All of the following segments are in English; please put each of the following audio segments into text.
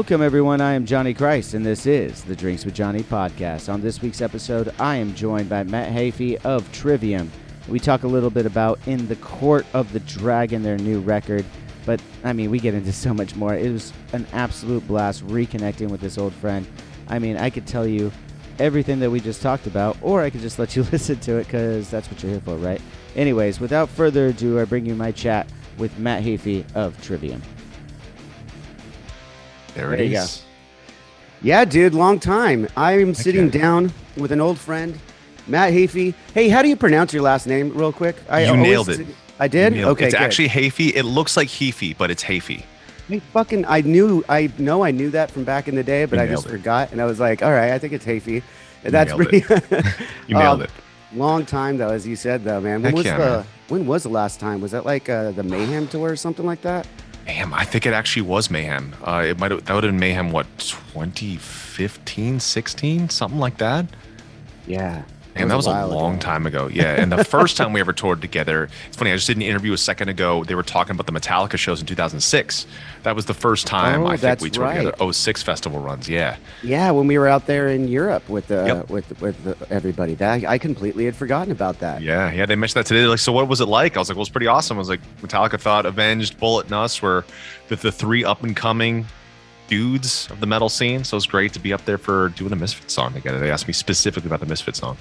Welcome, everyone. I am Johnny Christ, and this is the Drinks with Johnny podcast. On this week's episode, I am joined by Matt Heafy of Trivium. We talk a little bit about In the Court of the Dragon, their new record. But, I mean, we get into so much more. It was an absolute blast reconnecting with this old friend. I mean, I could tell you everything that we just talked about, or I could just let you listen to it because that's what you're here for, right? Anyways, without further ado, I bring you my chat with Matt Heafy of Trivium. There it There you go. Yeah, dude, long time. I'm sitting Okay. down with an old friend, Matt Heafy. Hey, how do you pronounce your last name, real quick? I You nailed it. I did. Okay, it's good. actually Hafey. It looks like Heafy, but it's Hafey. I fucking. I knew. I know. I knew that from back in the day, but You I just it. forgot, and I was like, all right, I think it's. And that's pretty. You nailed Um, it. Long time though, as you said though, man. When Heck was yeah, the man. When was the last time? Was that like uh, the Mayhem tour or something like that? Damn, I think it actually was Mayhem. Uh, it might that would have been Mayhem. What 2015, 16, something like that. Yeah. And that was a, while long ago. time ago. Yeah. And the first time we ever toured together, it's funny. I just did an interview a second ago. They were talking about the Metallica shows in 2006. That was the first time Oh, I think we toured right. together. 06 festival runs. Yeah. Yeah, when we were out there in Europe with uh, Yep. with with the, everybody, that I completely had forgotten about that. Yeah, yeah, they mentioned that today. They're like, so what was it like? I was like, well, it's pretty awesome. I was like, Metallica thought Avenged, Bullet, and Us were the, the three up and coming dudes of the metal scene. So it was great to be up there for doing a Misfit song together. They asked me specifically about the Misfit song.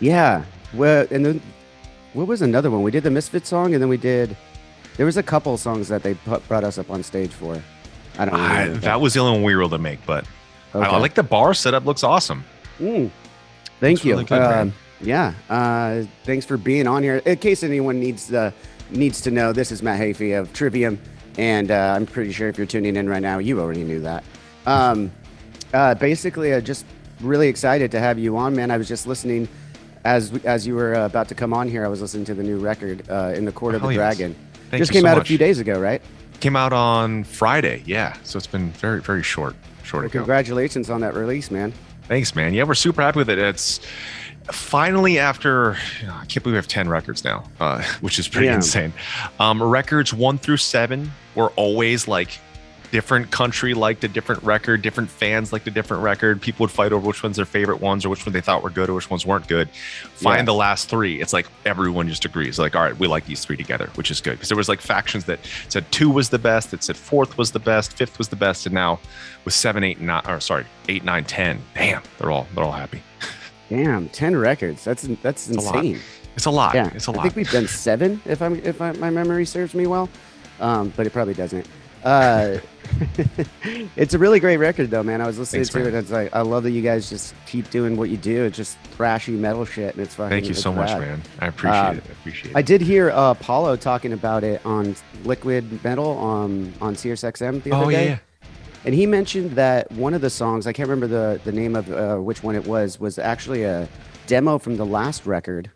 Yeah. Well, and then what was another one? We did the Misfit song, and then we did. There was a couple songs that they put, brought us up on stage for. I don't I, remember. that was the only one we were able to make, but I, I like the bar setup. Looks awesome. Mm. Thank Looks you. really good. Um, yeah. Uh, thanks for being on here. In case anyone needs uh, needs to know, this is Matt Heafy of Trivium, and uh, I'm pretty sure if you're tuning in right now, you already knew that. Um, uh, basically, uh, just really excited to have you on, man. I was just listening as as you were uh, about to come on here. I was listening to the new record, uh, "In the Court of Hell the yes. Dragon." Thank just came so out a few days ago, right? Came out on Friday. Yeah, so it's been very, very short. Short Well, ago. congratulations on that release, man. Thanks, man. Yeah, we're super happy with it. It's finally after you know, I can't believe we have ten records now, uh, which is pretty Yeah. insane. Um, records one through seven were always like different country liked a different record, different fans liked a different record. People would fight over which ones their favorite ones or which one they thought were good or which ones weren't good. Find Yeah. the last three. It's like everyone just agrees. Like, all right, we like these three together, which is good because there was like factions that said two was the best, that said fourth was the best, fifth was the best, and now with seven, eight, nine, or sorry, eight, nine, ten. Damn, they're all they're all happy. Damn, ten records. That's that's It's a insane. It's a lot. Yeah, It's a lot. I think we've done seven, if I'm if I, my memory serves me well, um, but it probably doesn't. Uh, it's a really great record, though, man. I was listening Thanks, to man. it. And it's like I love that you guys just keep doing what you do. It's just thrashy metal shit, and it's fucking. Thank you so much, man. I appreciate Um, it. I appreciate it. I did hear uh, Paulo talking about it on Liquid Metal on on SiriusXM the other oh day. yeah. And he mentioned that one of the songs, I can't remember the, the name of uh, which one it was, was actually a demo from the last record,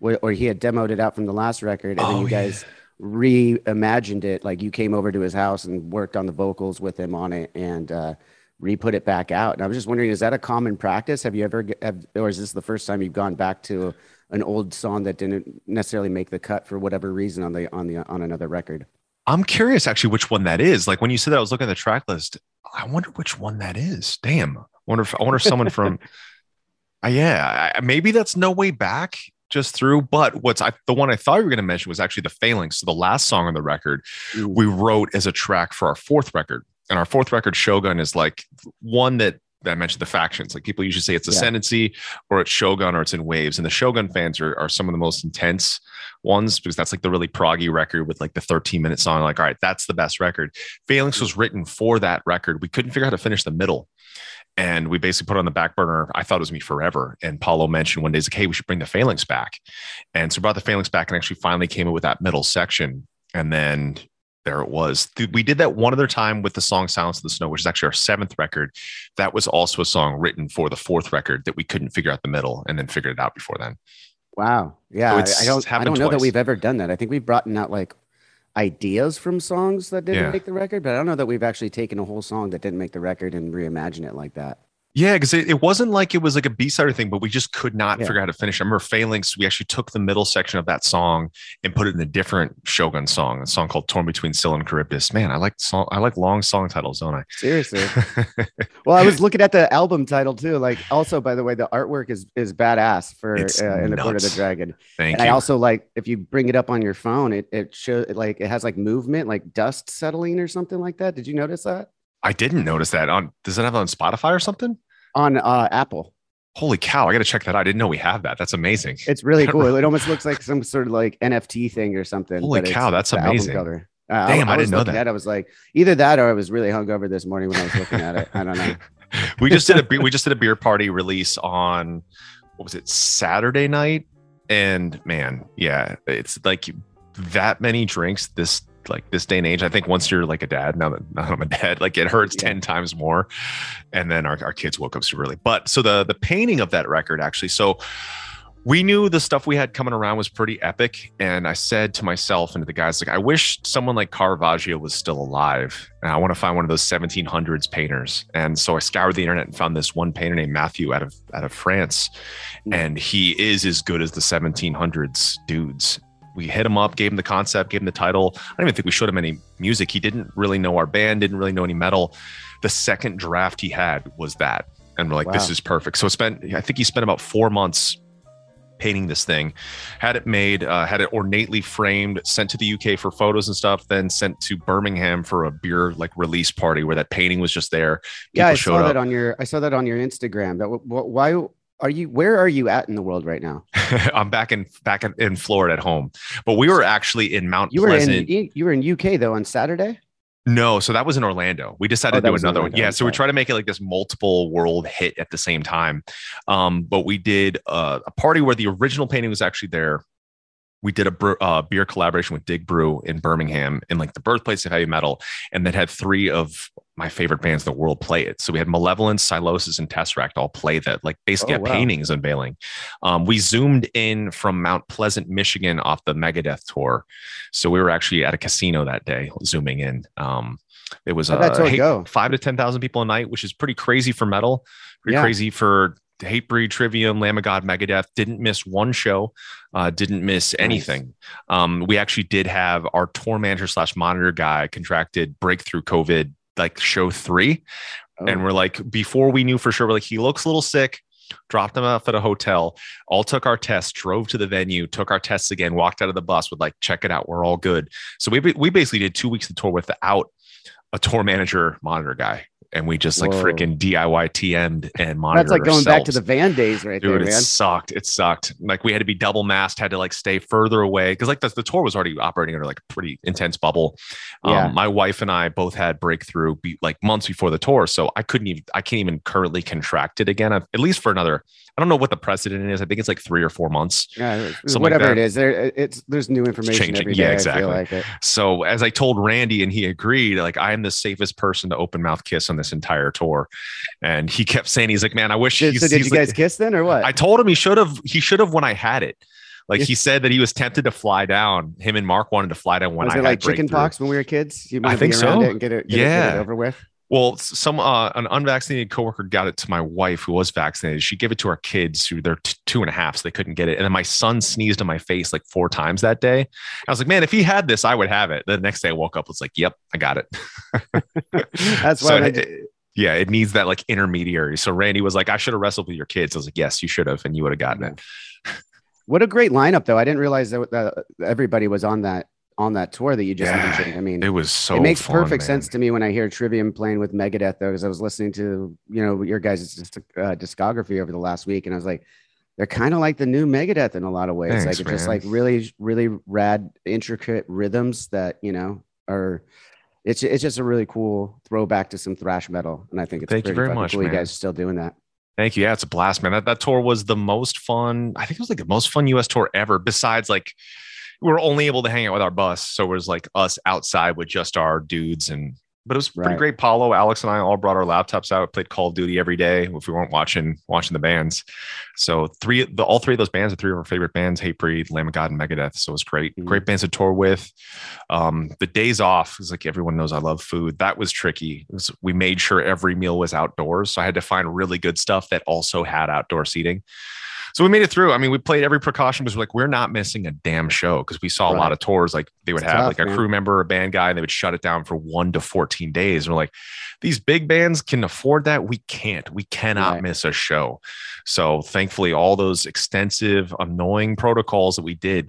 or he had demoed it out from the last record, and then Oh, you yeah. guys reimagined it. Like you came over to his house and worked on the vocals with him on it and uh, re put it back out. And I was just wondering, is that a common practice? Have you ever, have, or is this the first time you've gone back to an old song that didn't necessarily make the cut for whatever reason on the on the on another record? I'm curious actually which one that is. Like when you said that, I was looking at the track list. I wonder which one that is. Damn. I wonder if I wonder if someone from uh, yeah, I, maybe that's no way back just through. But what's I the one I thought you were going to mention was actually the Phalanx. So the last song on the record we wrote as a track for our fourth record. And our fourth record, Shogun, is like one that I mentioned the factions. Like people usually say it's Yeah. Or it's Shogun or it's in Waves. And the Shogun fans are, are some of the most intense ones because that's like the really proggy record with like the 13 minute song. Like, all right, that's the best record. Phalanx was written for that record. We couldn't figure out how to finish the middle. And we basically put it on the back burner. I thought it was me forever. And Paulo mentioned one day, he's like, hey, we should bring the Phalanx back. And so brought the Phalanx back and actually finally came up with that middle section. And then there it was. We did that one other time with the song Silence of the Snow, which is actually our seventh record. That was also a song written for the fourth record that we couldn't figure out the middle and then figured it out before then. Wow. Yeah. So I, don't I don't know twice. that we've ever done that. I think we've brought out like ideas from songs that didn't yeah. make the record, but I don't know that we've actually taken a whole song that didn't make the record and reimagine it like that. Yeah, because it, it wasn't like it was like a B-side thing, but we just could not yeah. figure out how to finish. I remember Phalanx, we actually took the middle section of that song and put it in a different Shogun song, a song called Torn Between Scylla and Charybdis. Man, I like song I like long song titles, don't I? Seriously. well, I was looking at the album title too. Like also, by the way, the artwork is is badass for uh, in the Court of the Dragon. Thank and you. I also like if you bring it up on your phone, it it shows like it has like movement, like dust settling or something like that. Did you notice that? I didn't notice that. On does it have on Spotify or something? on uh, Apple. Holy cow! I got to check that out. I didn't know we have that. That's amazing. It's really cool. it almost looks like some sort of like NFT thing or something. Holy cow! That's amazing. Cover. Uh, Damn, I, I, I didn't know that. At, I was like, either that or I was really hungover this morning when I was looking at it. I don't know. we just did a we just did a beer party release on what was it Saturday night, and man, yeah, it's like that many drinks this like this day and age. I think once you're like a dad, now that, now that I'm a dad, like it hurts yeah. 10 times more. And then our, our kids woke up super early. But so the the painting of that record actually, so we knew the stuff we had coming around was pretty epic. And I said to myself and to the guys, like, I wish someone like Caravaggio was still alive. And I want to find one of those 1700s painters. And so I scoured the internet and found this one painter named Matthew out of out of France. Hmm. And he is as good as the 1700s dudes we hit him up, gave him the concept, gave him the title. I don't even think we showed him any music. He didn't really know our band, didn't really know any metal. The second draft he had was that. And we're like, wow. this is perfect. So it spent, I think he spent about four months painting this thing, had it made, uh, had it ornately framed, sent to the UK for photos and stuff, then sent to Birmingham for a beer like release party where that painting was just there. People yeah, I saw up. that on your, I saw that on your Instagram. That why are you where are you at in the world right now? I'm back in back in, florida at home. But we were actually in mount you pleasant were in you were in uk though on saturday? No so that was in orlando. We decided oh, to do another one. Yeah so we try to make it like this multiple world hit at the same time. Um, but we did uh, a party where the original painting was actually there. We did a uh, beer collaboration with Digbrew in Birmingham in like the birthplace of heavy metal, and that had three of my favorite bands in the world play it. So we had Malevolence, Sylosis, and Tesseract all play that, like basically oh, wow. paintings unveiling. Um, we zoomed in from Mount Pleasant, Michigan, off the Megadeth tour. So we were actually at a casino that day, zooming in. Um, it was uh, five to ten thousand people a night, which is pretty crazy for metal. Pretty yeah. crazy for Hatebreed, Trivium, Lamb of God, Megadeth. Didn't miss one show. Uh, didn't miss anything. Um, we actually did have our tour manager slash monitor guy contracted breakthrough COVID like show three, oh. and we're like before we knew for sure, we're like he looks a little sick. Dropped him off at a hotel. All took our tests, drove to the venue, took our tests again, walked out of the bus with like, check it out, we're all good. So we we basically did two weeks of tour without a tour manager monitor guy and we just like freaking DIY TM'd and monitored. That's like going ourselves. back to the van days, right Dude, there, man. It sucked. It sucked. Like we had to be double masked, had to like stay further away because like the, the tour was already operating under like a pretty intense bubble. Um, yeah. My wife and I both had breakthrough be, like months before the tour, so I couldn't even. I can't even currently contract it again. At least for another. I don't know what the precedent is. I think it's like three or four months. Yeah, whatever like it is. There, it's there's new information every day. Yeah, exactly. Like so as I told Randy and he agreed, like I am the safest person to open mouth kiss on this entire tour. And he kept saying, he's like, man, I wish. Did, so did you like, guys kiss then or what? I told him he should have. He should have when I had it. Like he said that he was tempted to fly down. Him and Mark wanted to fly down when was I it like chicken pox when we were kids. You I think so. and get it, get yeah. It, get it over with. Well, some uh, an unvaccinated coworker got it to my wife who was vaccinated. She gave it to our kids who they're t- two and a half, so they couldn't get it. And then my son sneezed in my face like four times that day. I was like, man, if he had this, I would have it. The next day I woke up, was like, yep, I got it. That's why. So yeah, it needs that like intermediary. So Randy was like, I should have wrestled with your kids. I was like, yes, you should have, and you would have gotten it. What a great lineup, though. I didn't realize that, that everybody was on that on that tour that you just yeah, mentioned. I mean, it was so. It makes fun, perfect man. sense to me when I hear Trivium playing with Megadeth, though, because I was listening to you know your guys' uh, discography over the last week, and I was like, they're kind of like the new Megadeth in a lot of ways. Thanks, like it's man. just like really, really rad, intricate rhythms that you know are it's it's just a really cool throwback to some thrash metal, and I think it's thank you very much. Cool. You guys are still doing that. Thank you. Yeah, it's a blast, man. That that tour was the most fun. I think it was like the most fun U.S. tour ever. Besides, like we were only able to hang out with our bus, so it was like us outside with just our dudes and but it was pretty Right. great. Paulo, Alex, and I all brought our laptops out, played Call of Duty every day if we weren't watching watching the bands. So three, the all three of those bands are three of our favorite bands: Hatebreed, Lamb of God, and Megadeth. So it was great, Mhm. great bands to tour with. Um, the days off is like everyone knows I love food. That was tricky. Was- we made sure every meal was outdoors, so I had to find really good stuff that also had outdoor seating. So we made it through. I mean, we played every precaution because we're like we're not missing a damn show because we saw a lot of tours. Like they would It's have tough, like a man. crew member, a band guy, and they would shut it down for one to 14 days. And we're like, these big bands can afford that. We can't. We cannot Right. miss a show. So thankfully, all those extensive, annoying protocols that we did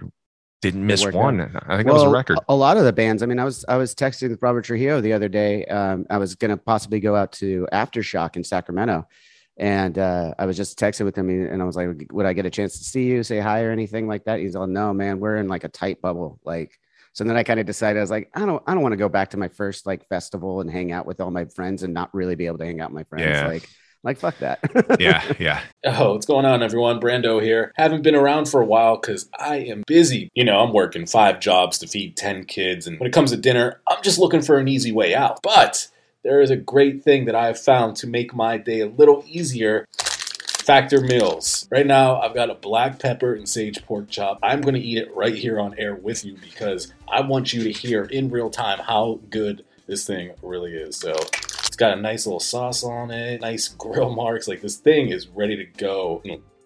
didn't miss one. I think that was a record. A lot of the bands. I mean, I was I was texting with Robert Trujillo the other day. Um, I was gonna possibly go out to Aftershock in Sacramento, and uh, I was just texting with him, and I was like, "Would I get a chance to see you, say hi, or anything like that?" He's all, "No, man, we're in like a tight bubble." Like, so then I kind of decided I was like, "I don't, I don't want to go back to my first like festival and hang out with all my friends and not really be able to hang out with my friends." Yeah. Like, like fuck that. yeah, yeah. Oh, what's going on, everyone? Brando here. Haven't been around for a while because I am busy. You know, I'm working five jobs to feed 10 kids, and when it comes to dinner, I'm just looking for an easy way out. But there is a great thing that I have found to make my day a little easier. Factor Meals. Right now, I've got a black pepper and sage pork chop. I'm going to eat it right here on air with you because I want you to hear in real time how good this thing really is. So, it's got a nice little sauce on it, nice grill marks. Like this thing is ready to go.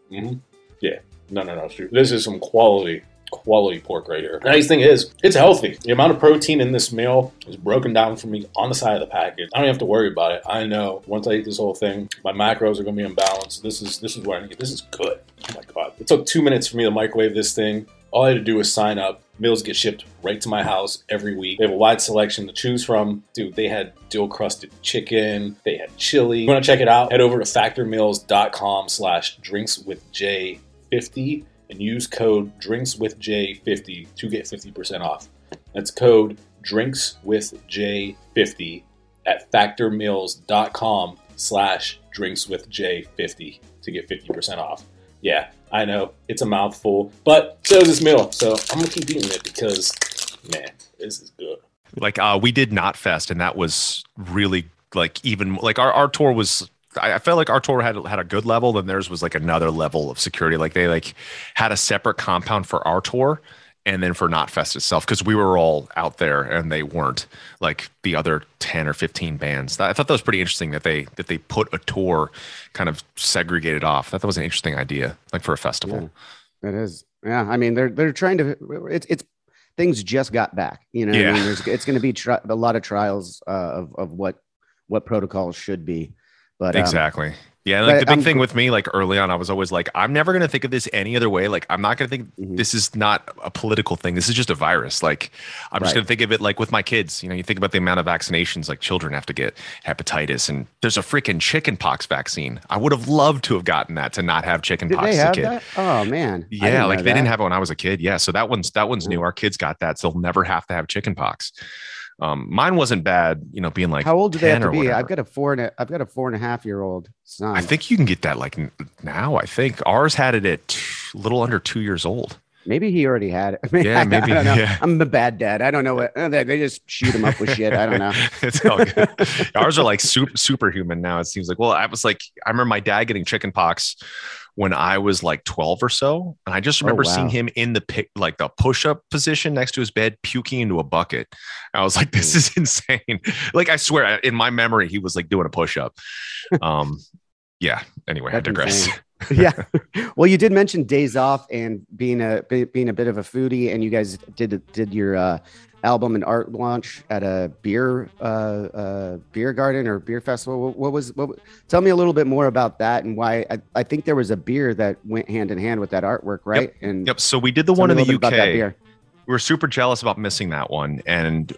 hmm Yeah. No, no, no. This is some quality, quality pork right here. The nice thing is, it's healthy. The amount of protein in this meal is broken down for me on the side of the package. I don't have to worry about it. I know once I eat this whole thing, my macros are going to be in balance. This is this is what I need. This is good. Oh my god! It took two minutes for me to microwave this thing. All I had to do was sign up. Meals get shipped right to my house every week. They have a wide selection to choose from. Dude, they had dill crusted chicken. They had chili. You want to check it out? Head over to factormeals.com slash drinks with J50 and use code drinks with J50 to get 50% off. That's code drinks with J50 at factormeals.com slash drinks with J50 to get 50% off. Yeah, I know it's a mouthful, but so is this meal. So I'm gonna keep eating it because, man, this is good. like uh we did Knotfest and that was really like even like our, our tour was I I felt like our tour had had a good level, then theirs was like another level of security. Like they like had a separate compound for our tour and then for Knotfest itself, because we were all out there and they weren't like the other 10 or 15 bands. I thought that was pretty interesting that they that they put a tour kind of segregated off. I thought that was an interesting idea, like for a festival. It is. Yeah. I mean, they're they're trying to. It's it's things just got back. You know, what I mean, there's it's going to be tri- a lot of trials uh, of of what what protocols should be. But um, Exactly. Yeah, like the big I'm thing with me, like early on, I was always like, I'm never gonna think of this any other way. Like, I'm not gonna think Mhm. this is not a political thing. This is just a virus. Like, I'm just gonna think of it like with my kids. You know, you think about the amount of vaccinations like children have to get hepatitis, and there's a freaking chicken pox vaccine. I would have loved to have gotten that to not have chicken Did pox they as a kid. that? Oh man. Yeah, like they didn't have it when I was a kid. Yeah, so that one's that one's new. Mm. Our kids got that, so they'll never have to have chicken pox. Um, mine wasn't bad. You know, being like How old do they have to be? whatever. I've got a four and a, I've got a four and a half year old son. I think you can get that like now. I think ours had it at a little under two years old. maybe he already had it. Yeah, I maybe, don't know. yeah. I'm a bad dad. I don't know what they, they just shoot him up with shit. I don't know. it's all good. ours are like super, superhuman now. It seems like. Well, I was like, I remember my dad getting chicken pox when I was like 12 or so, and I just Oh, remember wow. seeing him in the pic, like the push-up position next to his bed, puking into a bucket. I was like, this is insane. like I swear, in my memory, he was like doing a push-up. Um, yeah. Anyway, I digress. yeah. Well, you did mention days off and being a being a bit of a foodie, and you guys did did your uh, album and art launch at a beer uh, uh, beer garden or beer festival. What, what was what? Tell me a little bit more about that and why. I, I think there was a beer that went hand in hand with that artwork, right? And Yep. So we did the one in the little bit about that UK. we were super jealous about missing that one and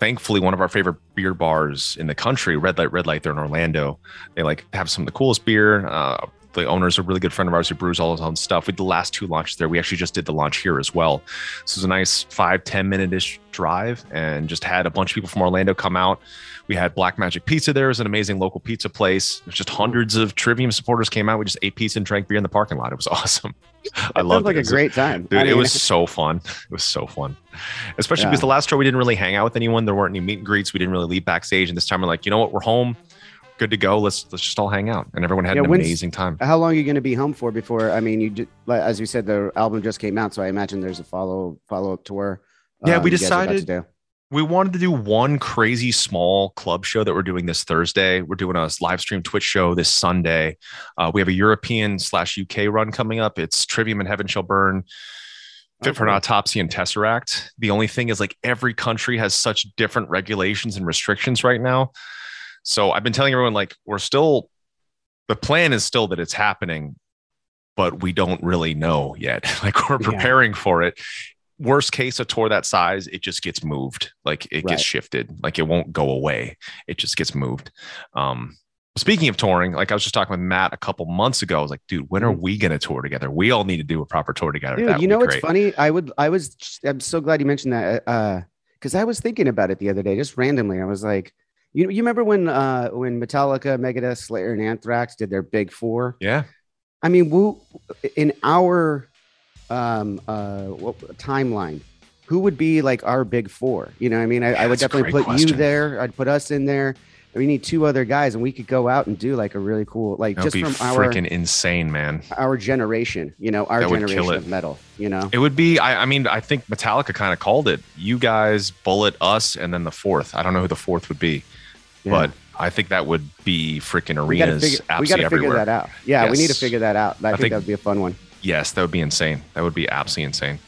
thankfully one of our favorite beer bars in the country red light red light they're in orlando they like have some of the coolest beer uh, the owner is a really good friend of ours who brews all his own stuff. We did the last two launches there. We actually just did the launch here as well. This was a nice five ten minute ish drive and just had a bunch of people from Orlando come out. We had Black Magic Pizza there. It was an amazing local pizza place. There's just hundreds of Trivium supporters came out. We just ate pizza and drank beer in the parking lot. It was awesome. I like it. Looked like a great time. Dude, I it was so fun. It was so fun. Especially Yeah. because the last show we didn't really hang out with anyone. There weren't any meet and greets. We didn't really leave backstage. And this time we're like, you know what? We're home. Good to go. Let's let's just all hang out. And everyone had Yeah, an amazing time. How long are you going to be home for before? I mean, you ju- like, as you said, the album just came out, so I imagine there's a follow follow up tour. Yeah, um, we you guys are about to decided- We wanted to do one crazy small club show that we're doing this Thursday. We're doing a live stream Twitch show this Sunday. Uh, we have a European slash UK run coming up. It's Trivium and Heaven Shall Burn, Fit for an Autopsy, and Tesseract. The only thing is, like, every country has such different regulations and restrictions right now. So I've been telling everyone, like, we're still, the plan is still that it's happening, but we don't really know yet. Like, we're Yeah. preparing for it worst case a tour that size it just gets moved like it Right. gets shifted like it won't go away it just gets moved um speaking of touring like i was just talking with matt a couple months ago i was like dude when are we going to tour together we all need to do a proper tour together. Dude, you know what's great. funny? I would, I was, I'm so glad you mentioned that. Uh, because I was thinking about it the other day, just randomly. I was like, you, you remember when, uh, when Metallica, Megadeth, Slayer, and Anthrax did their big four? yeah I mean, who, in our, um, uh, what, timeline, who would be like our big four? You know, what I mean, I, I would definitely put you there. I'd put us in there. We need two other guys, and we could go out and do like a really cool, like that would just from our freaking insane man our generation. You know, our That generation of metal. You know. it would be I, I mean i think metallica kind of called it you guys bullet us and then the fourth i don't know who the fourth would be but i think that would be freaking we gotta arenas figure, we gotta figure everywhere that out. Yeah, we need to figure that out. I, think, think- that would be a fun one yes that would be insane that would be absolutely insane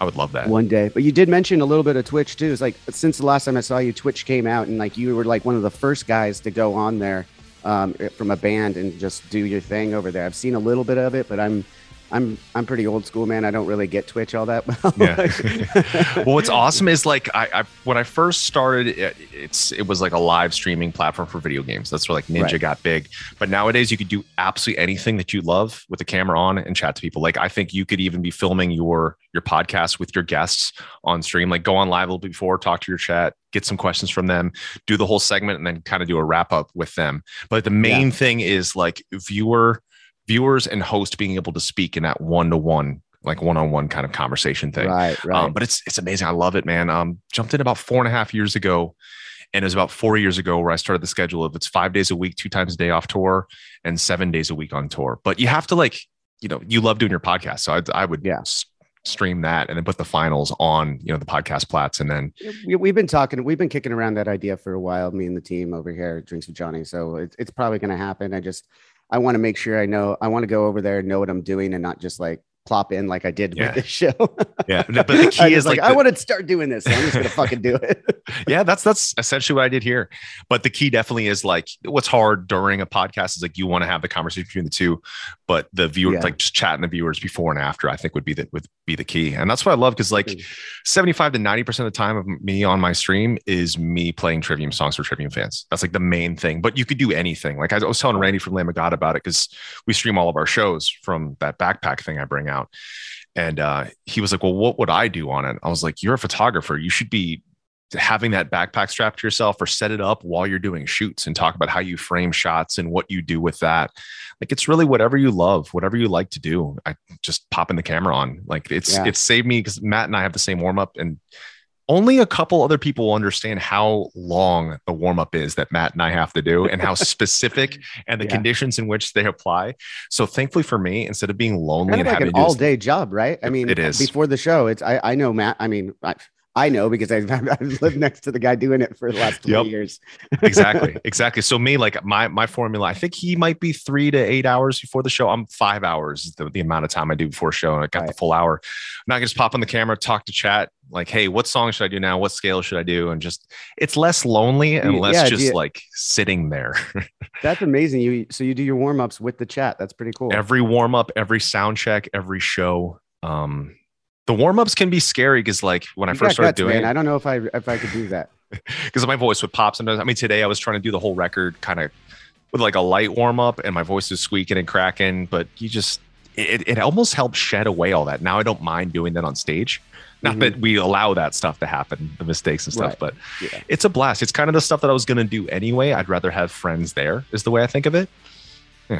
i would love that one day. But you did mention a little bit of Twitch too. It's like since the last time I saw you, Twitch came out and like you were like one of the first guys to go on there um, from a band and just do your thing over there. I've seen a little bit of it, but I'm I'm I'm pretty old school, man. I don't really get Twitch all that well. Yeah. well, what's awesome is like I, I when I first started, it, it's it was like a live streaming platform for video games. That's where like Ninja Right. got big. But nowadays, you could do absolutely anything that you love with the camera on and chat to people. Like I think you could even be filming your your podcast with your guests on stream. Like go on live a little bit before, talk to your chat, get some questions from them, do the whole segment, and then kind of do a wrap up with them. But the main thing is like viewer viewers and host being able to speak in that one to one like one-on-one kind of conversation thing right, right. um, but it's it's amazing. I love it, man. Um, jumped in about four and a half years ago, and it was about four years ago where I started the schedule of it's five days a week, two times a day off tour, and seven days a week on tour. But you have to like, you know, you love doing your podcast, so I, I would Yeah. s- stream that and then put the finals on, you know, the podcast plats, and then we, we've been talking, we've been kicking around that idea for a while, me and the team over here Drinks with Johnny. So it, it's probably going to happen. I just, I want to make sure I know, I want to go over there and know what I'm doing and not just like plop in like I did Yeah. with this show. yeah. But the key is like, I the- want to start doing this. So I'm just going to fucking do it. yeah, that's that's essentially what I did here. But the key definitely is like what's hard during a podcast is like you want to have the conversation between the two, but the viewer Yeah. like just chatting the viewers before and after I think would be the would be the key. And that's what I love because like Mm. 75 to 90% of the time of me on my stream is me playing Trivium songs for Trivium fans. That's like the main thing. But you could do anything. Like I was telling Randy from Lamb of God about it because we stream all of our shows from that backpack thing I bring out. And uh, he was like, Well, what would I do on it? I was like, You're a photographer. You should be having that backpack strapped to yourself or set it up while you're doing shoots and talk about how you frame shots and what you do with that. Like it's really whatever you love, whatever you like to do. I just popping the camera on. Like it's Yeah. it's saved me because Matt and I have the same warm up and only a couple other people will understand how long the warm up is that Matt and I have to do and how specific and the Yeah. conditions in which they apply. So thankfully for me, instead of being lonely kind and of like having an all day job, right? I mean, it is. before the show. It's I, I know Matt. I mean, I, I know because I've, I've lived next to the guy doing it for the last 20 Yep. years. exactly exactly so me like my my formula i think he might be three to eight hours before the show i'm five hours the, the amount of time i do before show and i got the full hour i'm not just pop on the camera talk to chat like hey what song should i do now what scale should i do and just it's less lonely and less yeah, just you- like sitting there That's amazing. You so you do your warm ups with the chat. That's pretty cool. every warm up every sound check every show um the warm ups can be scary because like when i first started guts, doing man. it I don't know if I if I could do that. because my voice would pop sometimes. I mean, today I was trying to do the whole record kind of with like a light warm up and my voice is squeaking and cracking, but you just it, it almost helps shed away all that. Now I don't mind doing that on stage. Not Mhm. that we allow that stuff to happen, the mistakes and stuff, Right. but Yeah. it's a blast. It's kind of the stuff that I was going to do anyway. I'd rather have friends there, is the way I think of it.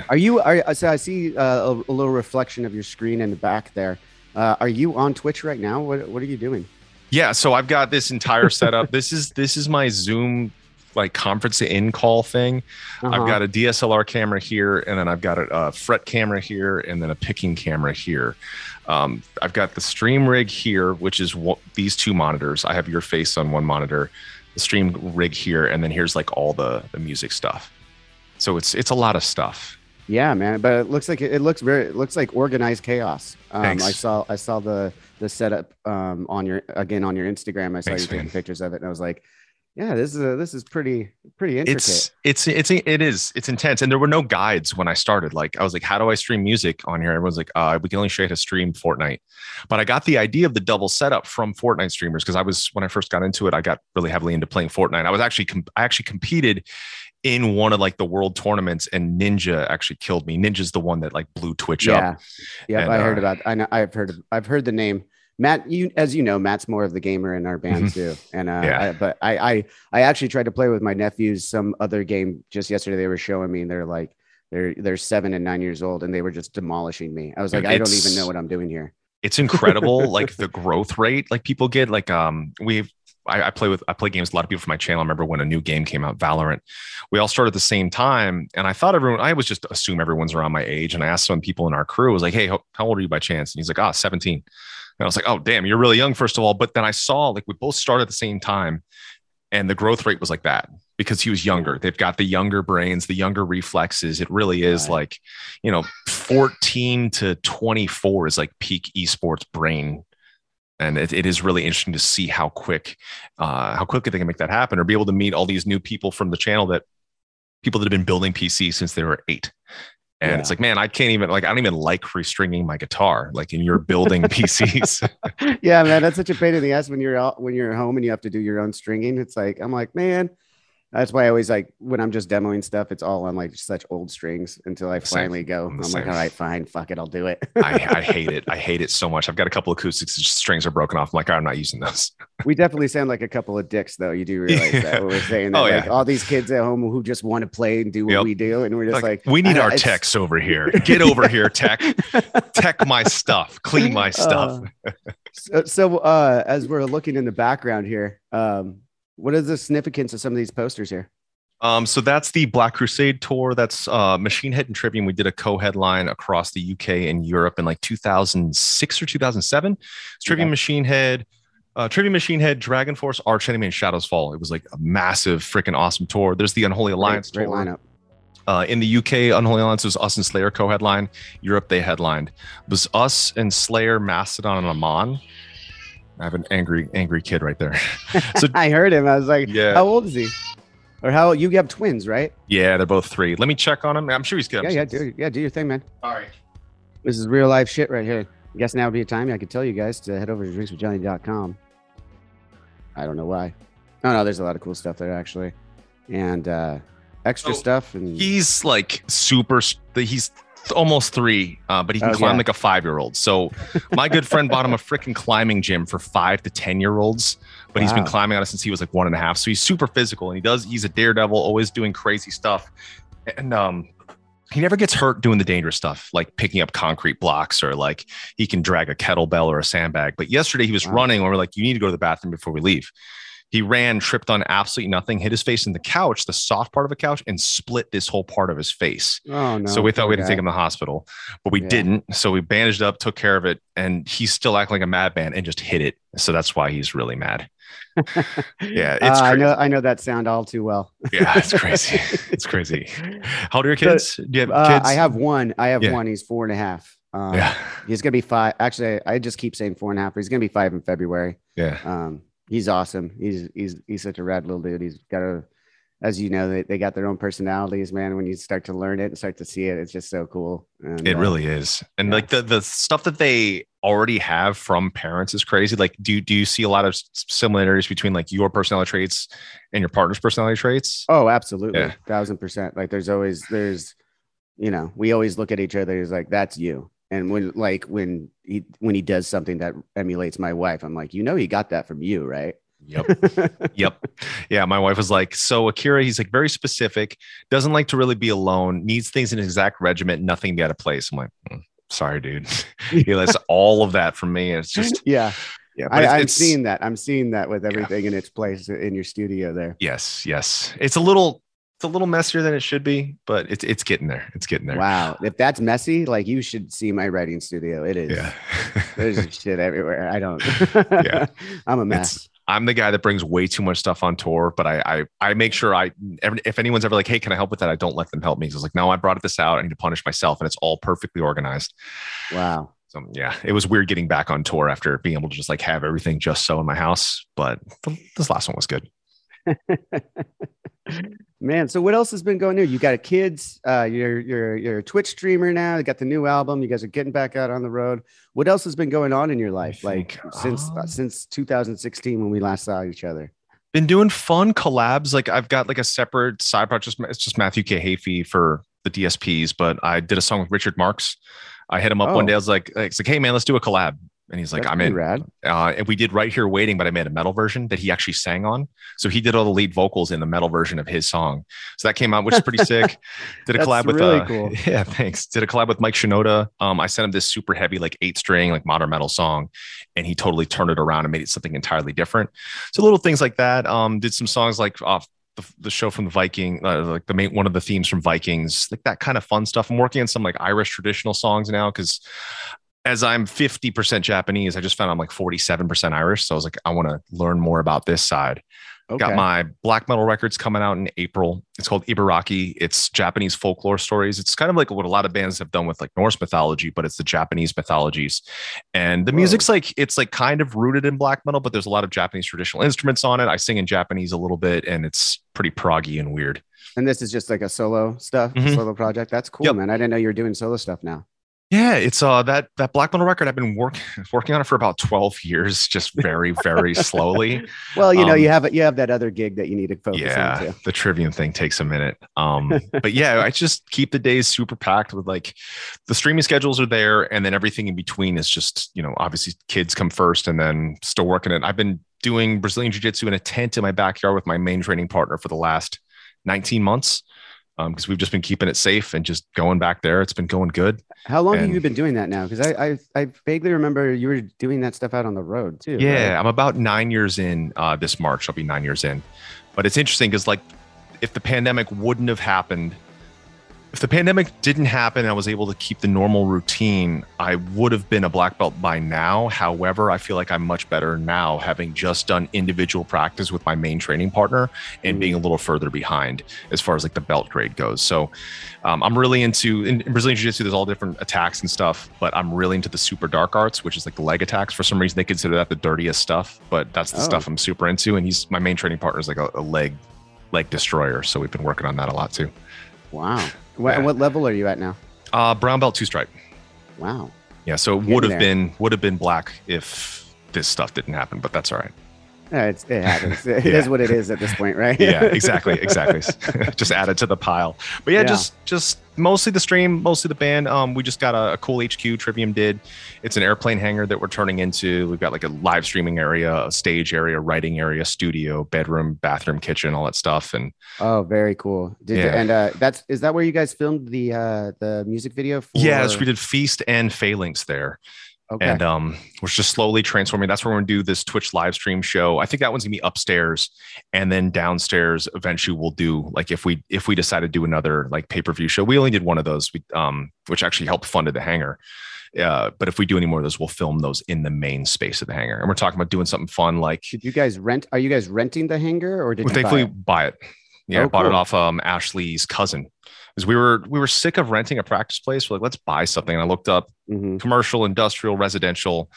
Are you? Are so I see uh, a, a little reflection of your screen in the back there. Uh, are you on Twitch right now? What What are you doing? Yeah, so I've got this entire setup. this is this is my Zoom like conference in call thing. Uh-huh. I've got a DSLR camera here, and then I've got a, a fret camera here, and then a picking camera here. Um, I've got the stream rig here, which is what these two monitors. I have your face on one monitor, the stream rig here, and then here's like all the the music stuff. So it's it's a lot of stuff. Yeah, man. But it looks like it looks very. It looks like organized chaos. Um, Thanks. I saw. I saw the the setup um, on your again on your Instagram. I saw Thanks, you taking man. pictures of it, and I was like, yeah, this is a, this is pretty pretty intricate. It's it's it's it is it's intense, and there were no guides when I started. Like I was like, how do I stream music on here? Everyone's like, uh, we can only show you how to stream Fortnite. But I got the idea of the double setup from Fortnite streamers because I was when I first got into it, I got really heavily into playing Fortnite. I was actually com- I actually competed in one of like the world tournaments, and Ninja actually killed me. Ninja's the one that like blew Twitch yeah, up. yeah. I heard uh, about. I know. I've heard. Of, I've heard the name. Matt, you as you know, Matt's more of the gamer in our band too. And uh, Mm-hmm. Yeah. I, but I, I I actually tried to play with my nephews some other game just yesterday. They were showing me, and they're like, they're they're seven and nine years old, and they were just demolishing me. I was like, Dude, I don't even know what I'm doing here. it's incredible like the growth rate like people get like um we've I, I play with I play games with a lot of people from my channel. I remember when a new game came out, Valorant. We all started at the same time, and I thought everyone. I was just assume everyone's around my age, and I asked some people in our crew, I was like, "Hey, how, how old are you by chance?" And he's like, "Ah, 17." And I was like, "Oh, damn, you're really young." First of all, but then I saw like we both started at the same time, and the growth rate was like that because he was younger. They've got the younger brains, the younger reflexes. It really is Right. like, you know, 14 to 24 is like peak esports brain. And it, it is really interesting to see how quick, uh, how quickly they can make that happen or be able to meet all these new people from the channel that people that have been building PCs since they were eight. And it's like, man, I can't even like, I don't even like restringing my guitar. Like, and you're building PCs. yeah, man, that's such a pain in the ass when you're out when you're at home and you have to do your own stringing. It's like I'm like, man, that's why I always like when I'm just demoing stuff, it's all on like such old strings until I Same. finally go. I'm I'm, like, all right, fine, fuck it, I'll do it. I, I hate it. I hate it so much. I've got a couple acoustics, strings are broken off. I'm like, I'm not using those. we definitely sound like a couple of dicks, though. You do realize Yeah. that we're saying that Oh, like yeah. all these kids at home who just want to play and do what Yep. we do, and we're just Like, like, we need our it's- techs over here. Get over here, tech. Tech my stuff. Clean my stuff. Uh, so, so uh, as we're looking in the background here, um, what is the significance of some of these posters here? Um, so that's the Black Crusade tour. That's uh, Machine Head and Trivium. We did a co-headline across the UK and Europe in like 2006 or 2007. It's Trivium Okay. Machine Head, uh, Trivium Machine Head, DragonForce, Arch Enemy, and Shadows Fall. It was like a massive, freaking awesome tour. There's the Unholy Alliance great, great tour. lineup. Uh, in the UK, Unholy Alliance was us and Slayer co-headline. Europe, they headlined. It was us and Slayer, Mastodon, and Amon. I have an angry, angry kid right there. So- I heard him. I was like, Yeah. how old is he? Or how you have twins, right? Yeah, they're both three. Let me check on him. I'm sure he's good. Yeah, yeah, do yeah, do your thing, man. All right. This is real life shit right here. I guess now would be a time I could tell you guys to head over to drinkswithjohnny.com. I don't know why. Oh no, there's a lot of cool stuff there actually, and uh extra So, stuff. And He's like super. He's almost three, uh, but he can Oh, climb yeah. like a five year old. So my good friend bought him a freaking climbing gym for five to ten year olds. But he's been climbing on it since he was like one and a half. So he's super physical and he does. He's a daredevil, always doing crazy stuff, and um. He never gets hurt doing the dangerous stuff, like picking up concrete blocks or like he can drag a kettlebell or a sandbag. But yesterday he was Wow. running, and we're like, "You need to go to the bathroom before we leave." He ran, tripped on absolutely nothing, hit his face in the couch, the soft part of the couch, and split this whole part of his face. oh no. so we thought we had to take him to the hospital, but we Yeah. didn't. So we bandaged up, took care of it, and he's still acting like a madman and just hit it. So that's why he's really mad. Yeah, it's Uh, I know. I know that sound all too well. Yeah, it's crazy. it's crazy. How old are your kids? Do you have Uh, kids? I have one. I have Yeah. one. He's four and a half. Um, Yeah, He's gonna be five. Actually, I just keep saying four and a half. But he's gonna be five in February. yeah. Um, he's awesome. He's he's he's such a rad little dude. He's got a, as you know, they, they got their own personalities, man. When you start to learn it and start to see it, it's just so cool. And, It uh, really is. And yeah. like the the stuff that they already have from parents is crazy. Like, do do you see a lot of similarities between like your personality traits and your partner's personality traits? Oh, absolutely, Yeah. thousand percent. Like, there's always there's, you know, we always look at each other as like, that's you. And when like when he when he does something that emulates my wife, I'm like, you know, he got that from you, right? Yep. Yep. Yeah. My wife was like, so Akira, he's like very specific, doesn't like to really be alone, needs things in his exact regiment, nothing be out of place. I'm like, "Mm, sorry, dude. he likes all of that from me. It's just, yeah, yeah. I, I'm seeing that. I'm seeing that with everything in its place in your studio there. Yes. Yes. It's a little, it's a little messier than it should be, but it's, it's getting there. It's getting there. Wow, if that's messy, like you should see my writing studio. It is. Yeah. There's shit everywhere. I don't. Yeah. I'm a It's- mess. I'm the guy that brings way too much stuff on tour, but I I, I make sure I every- if anyone's ever like, hey, can I help with that? I don't let them help me. It's like, no, I brought this out. I need to punish myself, and it's all perfectly organized. Wow. So yeah, it was weird getting back on tour after being able to just like have everything just so in my house. But th- this last one was good. Man, so what else has been going on? You got a kids. Uh, you're you're you're a Twitch streamer now. You got the new album. You guys are getting back out on the road. What else has been going on in your life? Like since uh, um, since 2016 when we last saw each other. Been doing fun collabs. Like I've got like a separate side project. Just- It's just Matthew K. Hafey for the DSPs, but I did a song with Richard Marx. I hit him up one Oh. day. I was like, it's like, hey man, let's do a collab. And he's like, That's I'm in. Rad. uh, and we did right here waiting but i made a metal version that he actually sang on so he did all the lead vocals in the metal version of his song so that came out which is pretty sick did a collab with really uh, cool. yeah thanks did a collab with mike shinoda um i sent him this super heavy like eight string like modern metal song and he totally turned it around and made it something entirely different so little things like that um did some songs like off the, the show from the Viking, uh, like the main one of the themes from Vikings, like that kind of fun stuff. I'm working on some like Irish traditional songs now because as I'm 50% Japanese, I just found I'm like 47% Irish. So I was like, I want to learn more about this side. Okay. Got my black metal records coming out in April. It's called Ibaraki. It's Japanese folklore stories. It's kind of like what a lot of bands have done with like Norse mythology, but it's the Japanese mythologies. And the Whoa. music's like it's like kind of rooted in black metal, but there's a lot of Japanese traditional instruments on it. I sing in Japanese a little bit, and it's pretty proggy and weird. and this is just like a solo stuff, Mhm. solo project. That's cool, Yep. man. I didn't know you were doing solo stuff now. Yeah, it's uh that that black metal record. I've been work, working on it for about 12 years, just very, very slowly. Well, you know, Um, you have you have that other gig that you need to focus on yeah the trivium thing takes a minute um but yeah i just keep the days super packed with like the streaming schedules are there and then everything in between is just you know obviously kids come first and then still working it i've been doing brazilian jiu-jitsu in a tent in my backyard with my main training partner for the last 19 months because we've just been keeping it safe and just going back there it's been going good How long have you been doing that now? Because I, I I vaguely remember you were doing that stuff out on the road too. Yeah, right? I'm about nine years in uh, this March. I'll be nine years in. But it's interesting because, like, if the pandemic wouldn't have happened, if the pandemic didn't happen and I was able to keep the normal routine, I would have been a black belt by now. However, I feel like I'm much better now, having just done individual practice with my main training partner and being a little further behind as far as like the belt grade goes. So um, I'm really into in, in Brazilian Jiu Jitsu, there's all different attacks and stuff, but I'm really into the super dark arts, which is like the leg attacks. For some reason, they consider that the dirtiest stuff, but that's the Oh. stuff I'm super into. And he's my main training partner is like a, a leg leg destroyer. So we've been working on that a lot too. Wow. What, Yeah. what level are you at now? Uh, brown belt two stripe. Wow. Yeah, so it would have there. been would have been black if this stuff didn't happen, but that's all right. Yeah, it's, it happens. It is Yeah. what it is at this point, right? Yeah, exactly, exactly. just add it to the pile. But yeah, Yeah. just just mostly the stream, mostly the band. Um, we just got a, a cool HQ. Trivium did. It's an airplane hangar that we're turning into. We've got like a live streaming area, a stage area, writing area, studio, bedroom, bathroom, kitchen, all that stuff. And Oh, very cool. Did you, Yeah. and uh, that's is that where you guys filmed the uh, the music video? For... yeah, so we did feast and phalanx there. Okay. and um we're just slowly transforming that's where we're gonna do this twitch live stream show i think that one's gonna be upstairs and then downstairs eventually we'll do like if we if we decide to do another like pay-per-view show we only did one of those we, um which actually helped funded the hangar uh, but if we do any more of those we'll film those in the main space of the hangar and we're talking about doing something fun like did you guys rent? Are you guys renting the hangar or did we you buy thankfully it? buy it. Yeah, Oh, I bought it off um, Ashley's cousin. Because we were we were sick of renting a practice place. We're like, let's buy something. And I looked up Mhm. commercial, industrial, residential.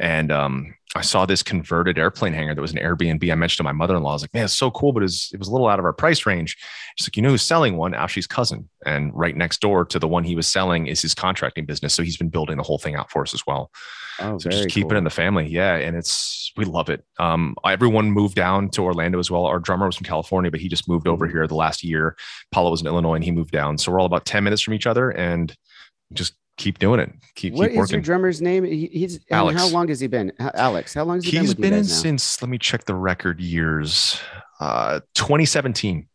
And um, I saw this converted airplane hangar that was an Airbnb. I mentioned to my mother-in-law, I was like, man, it's so cool, but it was, it was a little out of our price range. She's like, you know who's selling one? Ashley's cousin. And right next door to the one he was selling is his contracting business. So he's been building the whole thing out for us as well. Oh, So just keep cool. it in the family. Yeah. And it's, we love it. Um, everyone moved down to Orlando as well. Our drummer was from California, but he just moved over Mhm. here the last year. Paulo was in Illinois and he moved down. So we're all about 10 minutes from each other and just keep doing it. Keep, What keep is your drummer's name? He, he's Alex. How long has he been? H- Alex. How long has he been He's you been in now? since, let me check the record years, uh, 2017.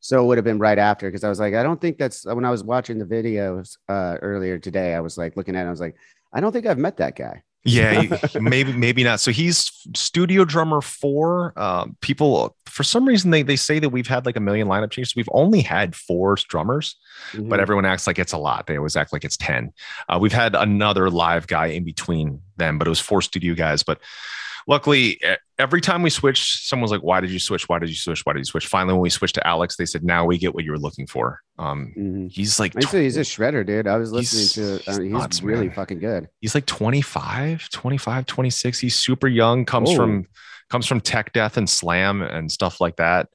So it would have been right after because I was like, I don't think that's when I was watching the videos uh, earlier today. I was like looking at it. I was like, I don't think I've met that guy. Yeah, maybe maybe not. So he's studio drummer four. Um, people for some reason they they say that we've had like a million lineup changes. We've only had four drummers, Mm-hmm. but everyone acts like it's a lot. They always act like it's ten. Uh, we've had another live guy in between them, but it was four studio guys. But luckily, every time we switched, someone's like, "Why did you switch? Why did you switch? Why did you switch?" Finally, when we switched to Alex, they said, "Now we get what you were looking for." Um, Mhm. he's like say he's a shredder, dude. I was He's- listening to. Uh, he's he's nuts, really man. fucking good. he's like 25 25 26 he's super young comes Oh. from comes from tech death and slam and stuff like that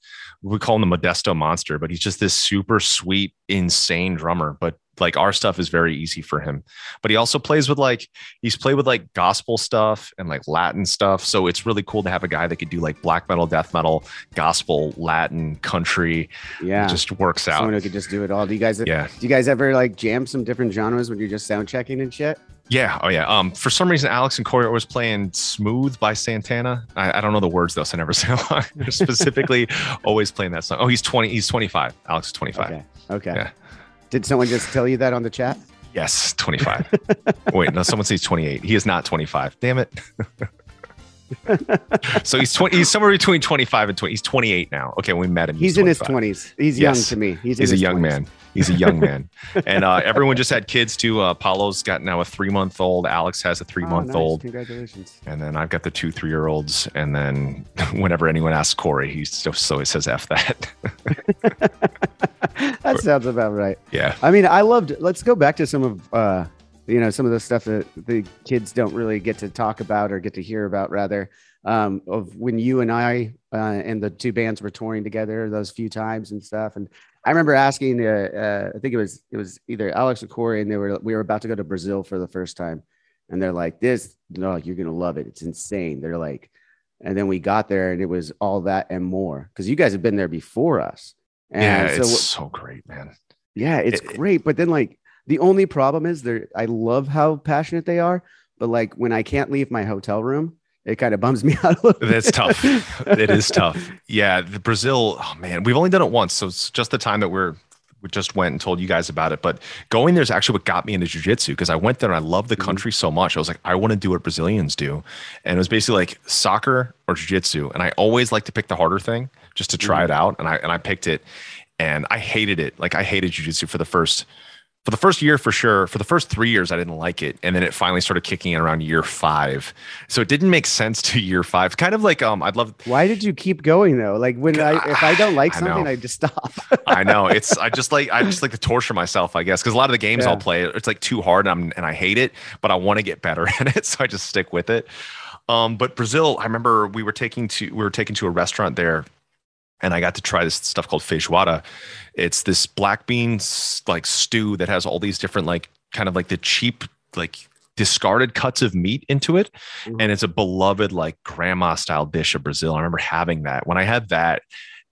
we call him the modesto monster but he's just this super sweet insane drummer but like our stuff is very easy for him but he also plays with like he's played with like gospel stuff and like latin stuff so it's really cool to have a guy that could do like black metal death metal gospel latin country Yeah, it just works out someone who could just do it all. Do you guys? yeah Do you guys ever like jam some different genres when you're just sound checking and shit? Yeah. Oh, yeah. Um, for some reason, Alex and Corey are always playing "Smooth" by Santana. I, I don't know the words though, so I never say specifically always playing that song. Oh, he's twenty. He's twenty-five. Alex is twenty-five. Okay. Okay. Yeah. Did someone just tell you that on the chat? Yes, twenty-five. Wait, no. Someone says twenty-eight. He is not twenty-five. Damn it. so he's twenty. He's somewhere between twenty-five and twenty. He's twenty-eight now. Okay, when we met him. He's in his twenties. He's Yes. young to me. He's, He's a young 20s. man. He's a young man. And uh, everyone just had kids too. Uh, Paolo's got now a three-month-old. Alex has a Oh, nice. three-month-old. Congratulations. And then I've got the two three year olds. And then whenever anyone asks Corey, he he says F that. that sounds about right. yeah. I mean, I loved. Let's go back to some of uh, you know, some of the stuff that the kids don't really get to talk about or get to hear about. Rather, um, of when you and I uh, and the two bands were touring together those few times and stuff. And I remember asking, uh, uh, I think it was it was either Alex or Corey, and they were we were about to go to Brazil for the first time, and they're like, "This, no, you're gonna love it. It's insane." They're like, and then we got there, and it was all that and more because you guys have been there before us. And yeah. so it's so great, man. yeah, it's It- great. But then like the only problem is they're I love how passionate they are, but like when I can't leave my hotel room, it kind of bums me out a little. That's tough. it is tough. Yeah. The Brazil, oh man, we've only done it once. So it's just the time that we're, we just went and told you guys about it. But going there is actually what got me into jujitsu because I went there and I love the Mhm. country so much. I was like, I want to do what Brazilians do. And it was basically like soccer or jujitsu. And I always like to pick the harder thing just to try it out. And I and I picked it and I hated it. Like I hated jujitsu for the first for the first year for sure. For the first three years, I didn't like it, and then it finally started kicking in around year five. So it didn't make sense to year five. Kind of like um, I'd love. Why did you keep going though? Like when I if I don't like I something, I just stop. I know it's. I just like. I just like to torture myself, I guess, because a lot of the games Yeah. I'll play, it's like too hard, and, I'm, and I hate it, but I want to get better at it, so I just stick with it. Um, but Brazil, I remember we were taking to we were taken to a restaurant there, and I got to try this stuff called feijoada. It's this black beans like stew that has all these different like kind of like the cheap like discarded cuts of meat into it, Mhm. and it's a beloved like grandma style dish of Brazil. I remember having that when I had that.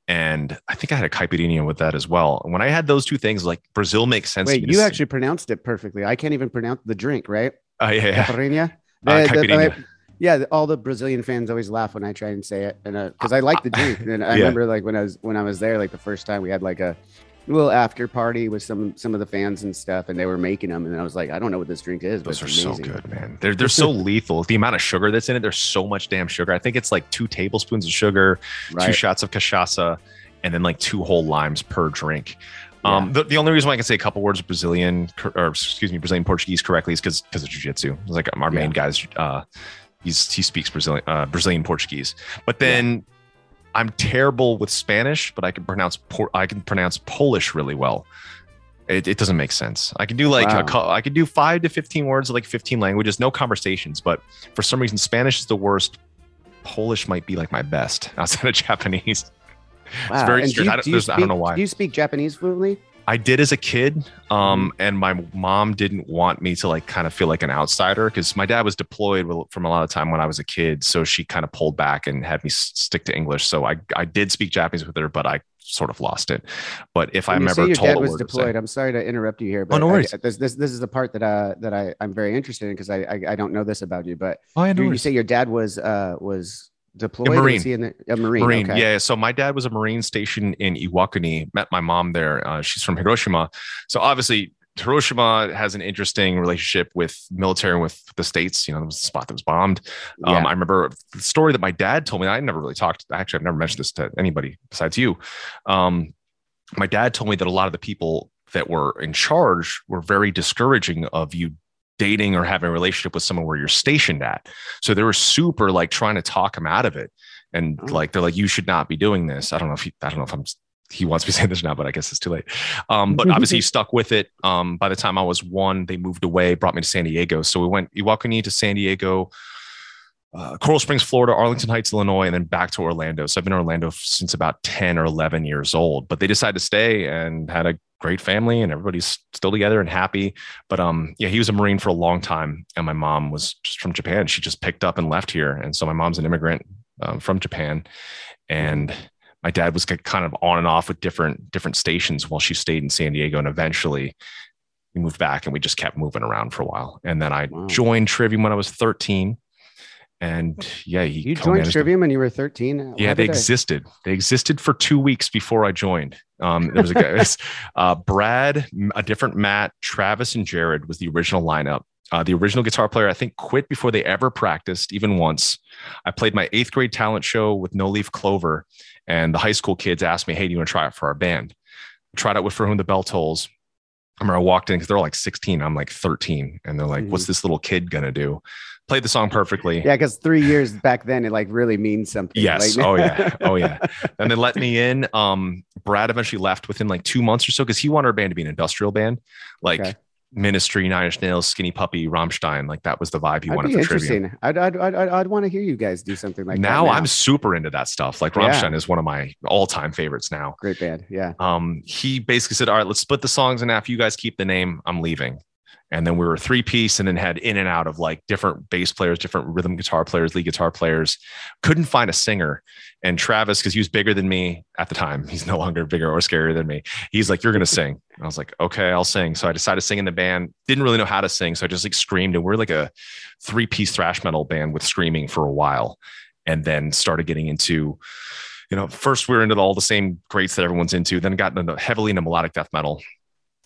And I think I had a caipirinha with that as well. And when I had those two things, like Brazil makes sense. Wait, you see- actually pronounced it perfectly. I can't even pronounce the drink, right? Oh yeah, yeah. Caipirinha? Uh, The- the- caipirinha. Yeah, all the Brazilian fans always laugh when I try and say it, and because I like the drink. And I Yeah. remember like when I was when I was there, like the first time we had like a little after party with some some of the fans and stuff, and they were making them, and I was like, I don't know what this drink is, but Those are it's so good, man. They're they're so lethal. The amount of sugar that's in it, there's so much damn sugar. I think it's like two tablespoons of sugar, two shots of cachaça, and then like two whole limes per drink. Um, the, the only reason why I can say a couple words of Brazilian, or excuse me, Brazilian Portuguese correctly is because because of jujitsu. It's like our main guy's, uh, he's he speaks Brazilian uh, Brazilian Portuguese. But then I'm terrible with Spanish, but I can pronounce Por- I can pronounce Polish really well. It, it doesn't make sense. I can do like Wow. a, I could do five to fifteen words, like fifteen languages, no conversations. But for some reason, Spanish is the worst. Polish might be like my best outside of Japanese. Wow. very And do strange. you- I don't- do you there's- I don't know why. Do you speak Japanese fluently? I did as a kid, Mm-hmm. um, and my mom didn't want me to like kind of feel like an outsider because my dad was deployed from a lot of time when I was a kid, so she kind of pulled back and had me s- stick to English. So I I did speak Japanese with her, but I sort of lost it. But if When I'm ever your told dad was deployed. I'm sorry to interrupt you here, but no I- worries. this, this this is the part that uh that I I'm very interested in because I, I I don't know this about you, but oh, no you, you say your dad was uh was deployed. or Marine. He in the, a marine? Marine, okay. yeah. So my dad was a Marine station in Iwakuni. Met my mom there. Uh, she's from Hiroshima. So obviously, Hiroshima has an interesting relationship with military and with the states. You know, it was a spot that was bombed. Um, Yeah. I remember the story that my dad told me. I never really talked. Actually, I've never mentioned this to anybody besides you. Um, my dad told me that a lot of the people that were in charge were very discouraging of you dating or having a relationship with someone where you're stationed at. So they were super like trying to talk him out of it. And Oh. like they're like, you should not be doing this. I don't know if he, I don't know if I'm he wants me saying this now, but I guess it's too late. Um, but obviously he stuck with it. Um, by the time I was one, they moved away, brought me to San Diego. So we went Iwakuni to San Diego, uh, Coral Springs, Florida, Arlington Heights, Illinois, and then back to Orlando. So I've been in Orlando since about 10 or 11 years old, but they decided to stay and had a great family and everybody's still together and happy. But um, yeah, he was a Marine for a long time. And my mom was just from Japan. She just picked up and left here. And so my mom's an immigrant um, from Japan. And my dad was kind of on and off with different different stations while she stayed in San Diego. And eventually we moved back and we just kept moving around for a while. And then I Wow. joined Trivium when I was 13. And yeah, he You joined Trivium when you were 13. yeah, they I- existed. They existed for two weeks before I joined. Um, there was a guy, was, uh, Brad, a different Matt, Travis, and Jared was the original lineup. Uh, the original guitar player, I think, quit before they ever practiced, even once. I played my eighth grade talent show with No Leaf Clover, and the high school kids asked me, "Hey, do you want to try it for our band?" tried out with For Whom the Bell Tolls. I remember I walked in because they're all like 16, I'm like 13, and they're like, Mhm. "What's this little kid gonna do?" Played the song perfectly. Yeah, because three years back then it like really means something. Yes. Like- oh yeah. Oh yeah. And they let me in. Um, Brad eventually left within like two months or so because he wanted our band to be an industrial band, like Okay. Ministry, Nine Inch Nails, Skinny Puppy, Rammstein. Like that was the vibe he That'd wanted be for interesting. I'd I'd I'd, I'd, I'd want to hear you guys do something like that. now. I'm super into that stuff. Like Yeah. Is one of my all-time favorites now. great band. Yeah. Um, he basically said, "All right, let's split the songs in half. You guys keep the name. I'm leaving." And then we were three piece, and then had in and out of like different bass players, different rhythm guitar players, lead guitar players. Couldn't find a singer. And Travis, because he was bigger than me at the time, he's no longer bigger or scarier than me. He's like, "You're gonna sing." And I was like, "Okay, I'll sing." So I decided to sing in the band. Didn't really know how to sing, so I just like screamed. And we're like a three piece thrash metal band with screaming for a while, and then started getting into you know, first we were into all the same greats that everyone's into, then got into heavily into melodic death metal,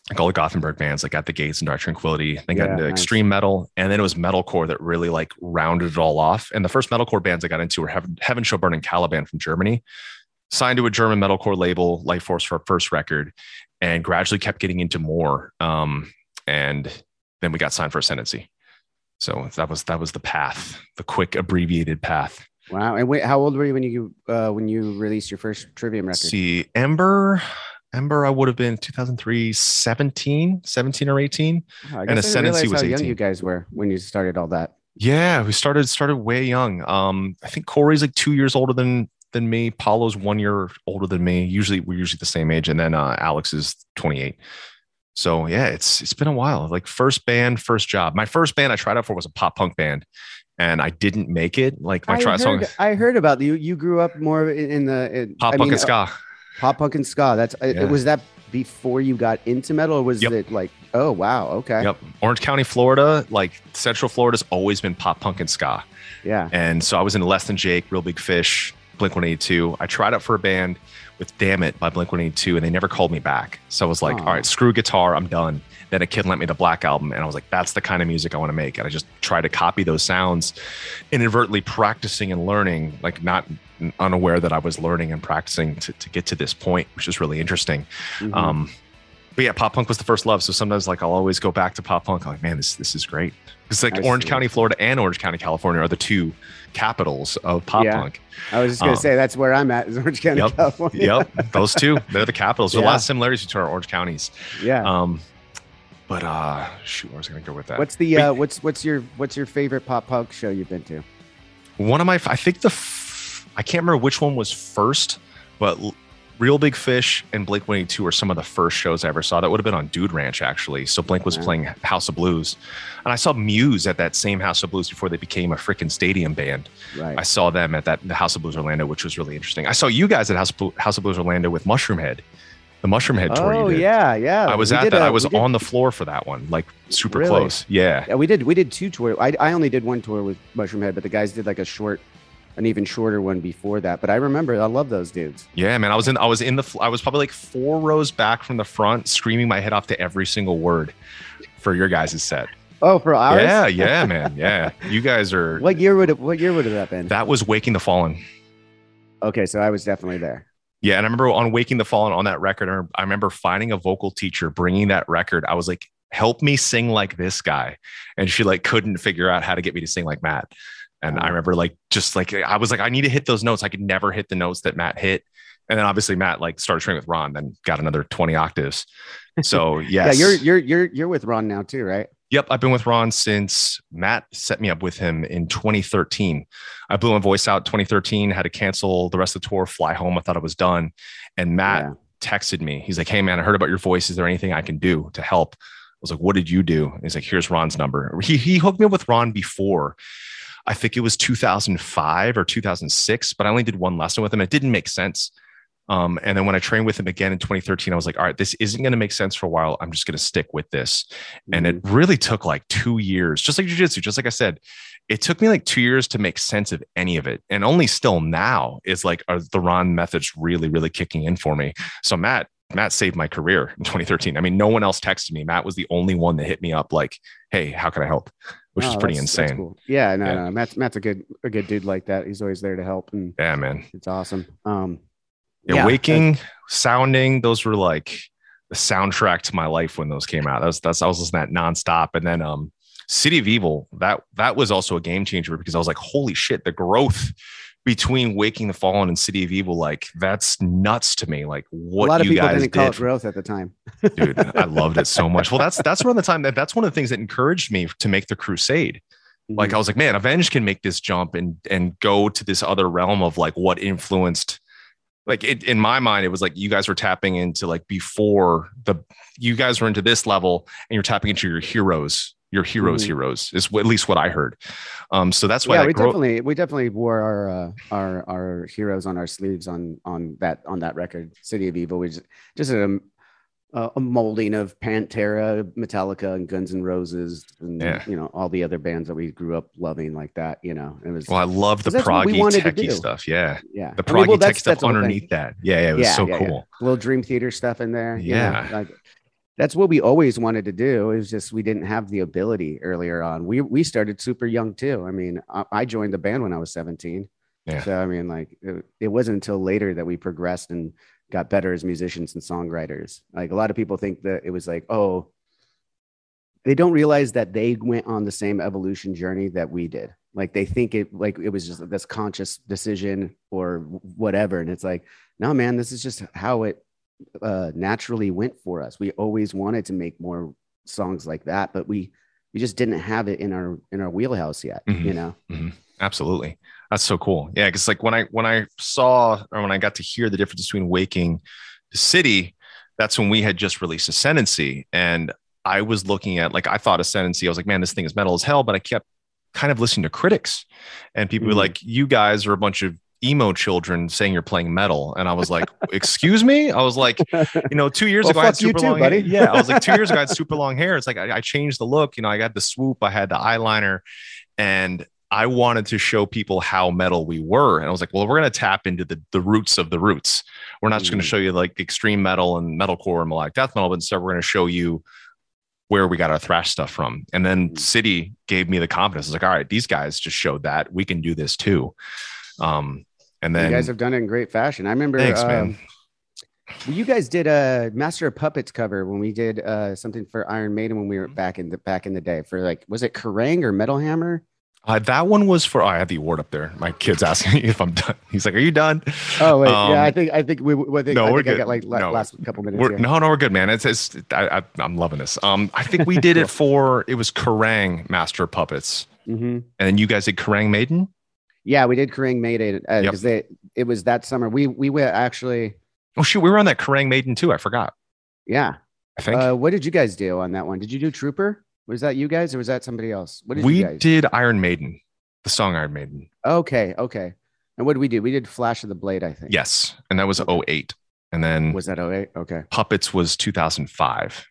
like all the Gothenburg bands, like At the Gates and Dark Tranquillity. Then got Yeah, into nice. extreme metal, and then it was metalcore that really like rounded it all off. And the first metalcore bands I got into were Heaven, Heaven Shall Burn and Caliban from Germany. Signed to a German metalcore label, Lifeforce, for our first record, and gradually kept getting into more. Um, and then we got signed for Ascendancy. So that was that was the path, the quick abbreviated path. Wow. And wait, how old were you when you uh when you released your first Trivium record? see ember ember i would have been 2003 17 17 or 18 Oh, I and guess I didn't Ascendancy was how young 18. you guys were when you started all that. yeah we started started way young. Um i think corey's like two years older than than me. Paolo's one year older than me. Usually we're usually the same age. And then uh alex is 28 so yeah it's it's been a while. Like first band first job. My first band i tried out for was a pop punk band. And i didn't make it. Like my I try heard, song I heard about you. You grew up more in, the in, pop I punk mean, and ska. uh, pop punk and ska. That's uh, Yeah. was that before you got into metal, or was Yep. it like? Oh wow, okay, Yep. Orange County, Florida, like Central Florida's always been pop punk and ska. yeah. And so I was in Less Than Jake, Real Big Fish, Blink 182. I tried out for a band with Damn It by Blink 182, and they never called me back. So I was like, Aw. all right, screw guitar, I'm done. Then a kid lent me the Black album, and I was like, that's the kind of music I want to make. And I just tried to copy those sounds, inadvertently practicing and learning, like not unaware that I was learning and practicing to, to get to this point, which is really interesting. Mhm. Um, but yeah, pop punk was the first love. So sometimes like I'll always go back to pop punk. I'm like, man, this this is great. It's like I Orange see. County, Florida, and Orange County, California are the two capitals of pop Yeah. punk. I was just gonna Um, say that's where I'm at, is Orange County, Yep. California. Yep, those two, they're the capitals. There's a lot of similarities between our orange counties. Yeah. Um, but uh, shoot, where was I gonna go with that? what's the uh, what's what's your what's your favorite pop punk show you've been to? one of my i think the f- i can't remember which one was first but L- real big fish and blink 182 are some of the first shows i ever saw that would have been on dude ranch actually so blink was Yeah. playing house of blues and i saw muse at that same house of blues before they became a freaking stadium band Right. i saw them at that the house of blues orlando which was really interesting i saw you guys at house, of house of blues orlando with Mushroomhead the Mushroomhead tour oh yeah, yeah. i was We at that a- i was did- on the floor for that one like super Really? close yeah Yeah, we did. We did two tours. I, I only did one tour with Mushroomhead, but the guys did like a short, an even shorter one before that. But I remember, I love those dudes. Yeah, man. I was in I was in the I was probably like four rows back from the front, screaming my head off to every single word for your guys' set. Oh, for ours? Yeah, yeah, man. Yeah. You guys are What year would it? What year would it have been? that was Waking the Fallen. Okay, so I was definitely there. Yeah, and I remember on Waking the Fallen on that record, I remember- finding a vocal teacher bringing that record. I was like, "Help me sing like this guy," and she like couldn't figure out how to get me to sing like Matt. And I remember like just like I was like, I need to hit those notes. I could never hit the notes that Matt hit. And then obviously Matt like started training with Ron, then got another twenty octaves. So yes, Yeah, you're you're you're you're with Ron now too, right? Yep, I've been with Ron since Matt set me up with him in 2013. I blew my voice out 2013, had to cancel the rest of the tour, fly home. I thought I was done. And Matt Yeah. texted me. He's like, Hey man, I heard about your voice. Is there anything I can do to help? I was like, What did you do? And he's like, Here's Ron's number. He he hooked me up with Ron before. I think it was 2005 or 2006, but I only did one lesson with him. It didn't make sense. Um, and then when I trained with him again in 2013, I was like, all right, this isn't going to make sense for a while. I'm just going to stick with this. And it Mm-hmm. really took like two years, just like jujitsu, just like I said, it took me like two years to make sense of any of it. And only still now is like, are the Ron methods really, really kicking in for me? So Matt, Matt saved my career in 2013. I mean, no one else texted me. Matt was the only one that hit me up like, hey, how can I help? Which is Oh, pretty that's- that's insane. cool. Yeah, no, Yeah. no, Matt's Matt's a good a good dude like that. He's always there to help, and Yeah, man. it's awesome. Um, Yeah, waking, sounding, those were like the soundtrack to my life when those came out. That's that's I was listening to that nonstop. And then um City of Evil, that that was also a game changer because I was like, holy shit, the growth between Waking the Fallen and City of Evil, like that's nuts to me. Like what a lot of you people guys didn't call did, it growth at the time. dude. I loved it so much. Well, that's that's around the time that that's one of the things that encouraged me to make the crusade like Mm-hmm. i was like man avenged can make this jump and and go to this other realm of like what influenced like it, in my mind it was like you guys were tapping into like before the you guys were into this level and you're tapping into your heroes your heroes Mhm. heroes is at least what i heard um so that's why yeah, that we grow- definitely we definitely wore our uh, our our heroes on our sleeves on on that on that record, City of Evil. We just just a, a molding of Pantera, Metallica, and Guns N' Roses, and Yeah. you know all the other bands that we grew up loving like that. You know, it was well i love the 'Cause that's what we proggy techie stuff yeah yeah, the I mean, proggy well, tech stuff that's the whole thing. underneath that yeah, yeah it was Yeah, so yeah, yeah. cool little Dream Theater stuff in there. you know, Yeah. like that's what we always wanted to do. It was just we didn't have the ability earlier on. We we started super young too. I mean, I, I joined the band when I was 17. Yeah. So I mean, like it, it wasn't until later that we progressed and got better as musicians and songwriters. Like a lot of people think that it was like, oh, they don't realize that they went on the same evolution journey that we did. Like they think it like it was just this conscious decision or whatever. And it's like, no, man, this is just how it uh, naturally went for us. We always wanted to make more songs like that, but we we just didn't have it in our in our wheelhouse yet. Mhm. You know, absolutely that's so cool yeah because like when i when i saw or when i got to hear the difference between waking the city that's when we had just released ascendancy and i was looking at like i thought ascendancy i was like man this thing is metal as hell but i kept kind of listening to critics and people were Mhm. like you guys are a bunch of emo children saying you're playing metal and i was like excuse me i was like you know two years Well, ago i had super too, long buddy. hair. yeah i was like two years ago i had super long hair it's like I, I changed the look you know i got the swoop i had the eyeliner and I wanted to show people how metal we were. And I was like, well, we're going to tap into the, the roots of the roots. We're not just going to show you like extreme metal and metalcore and melodic death metal, but instead we're going to show you where we got our thrash stuff from. And then Mhm. City gave me the confidence. I was like, all right, these guys just showed that we can do this too. Um, and then you guys have done it in great fashion. I remember Thanks, um, man. You guys did a Master of Puppets cover when we did uh, something for Iron Maiden when we were back in the back in the day for like was it Kerrang or Metal Hammer? Uh, that one was for. Oh, I had the award up there. My kid's asking me if I'm done. He's like, "Are you done?" Oh wait, Um, yeah, I think I think we. I think, no, I we're think I good. got like la- No. last couple minutes. We're, here. no, no, we're good, man. It's, it's I, I, I'm loving this. Um, I think we did it for it was Kerrang Master Puppets, hmm and then you guys did Kerrang Maiden. Yeah, we did Kerrang Maiden Yep. because they it was that summer. We we were actually. Oh shoot, we were on that Kerrang Maiden too. I forgot. Yeah. I think Uh, what did you guys do on that one? Did you do Trooper? Was that you guys or was that somebody else? What did we you guys? did Iron Maiden, the song Iron Maiden. Okay, okay. And what did we do? We did Flash of the Blade, I think. Yes, and that was Okay. 08. and then Was that 08? Okay. Puppets was 2005.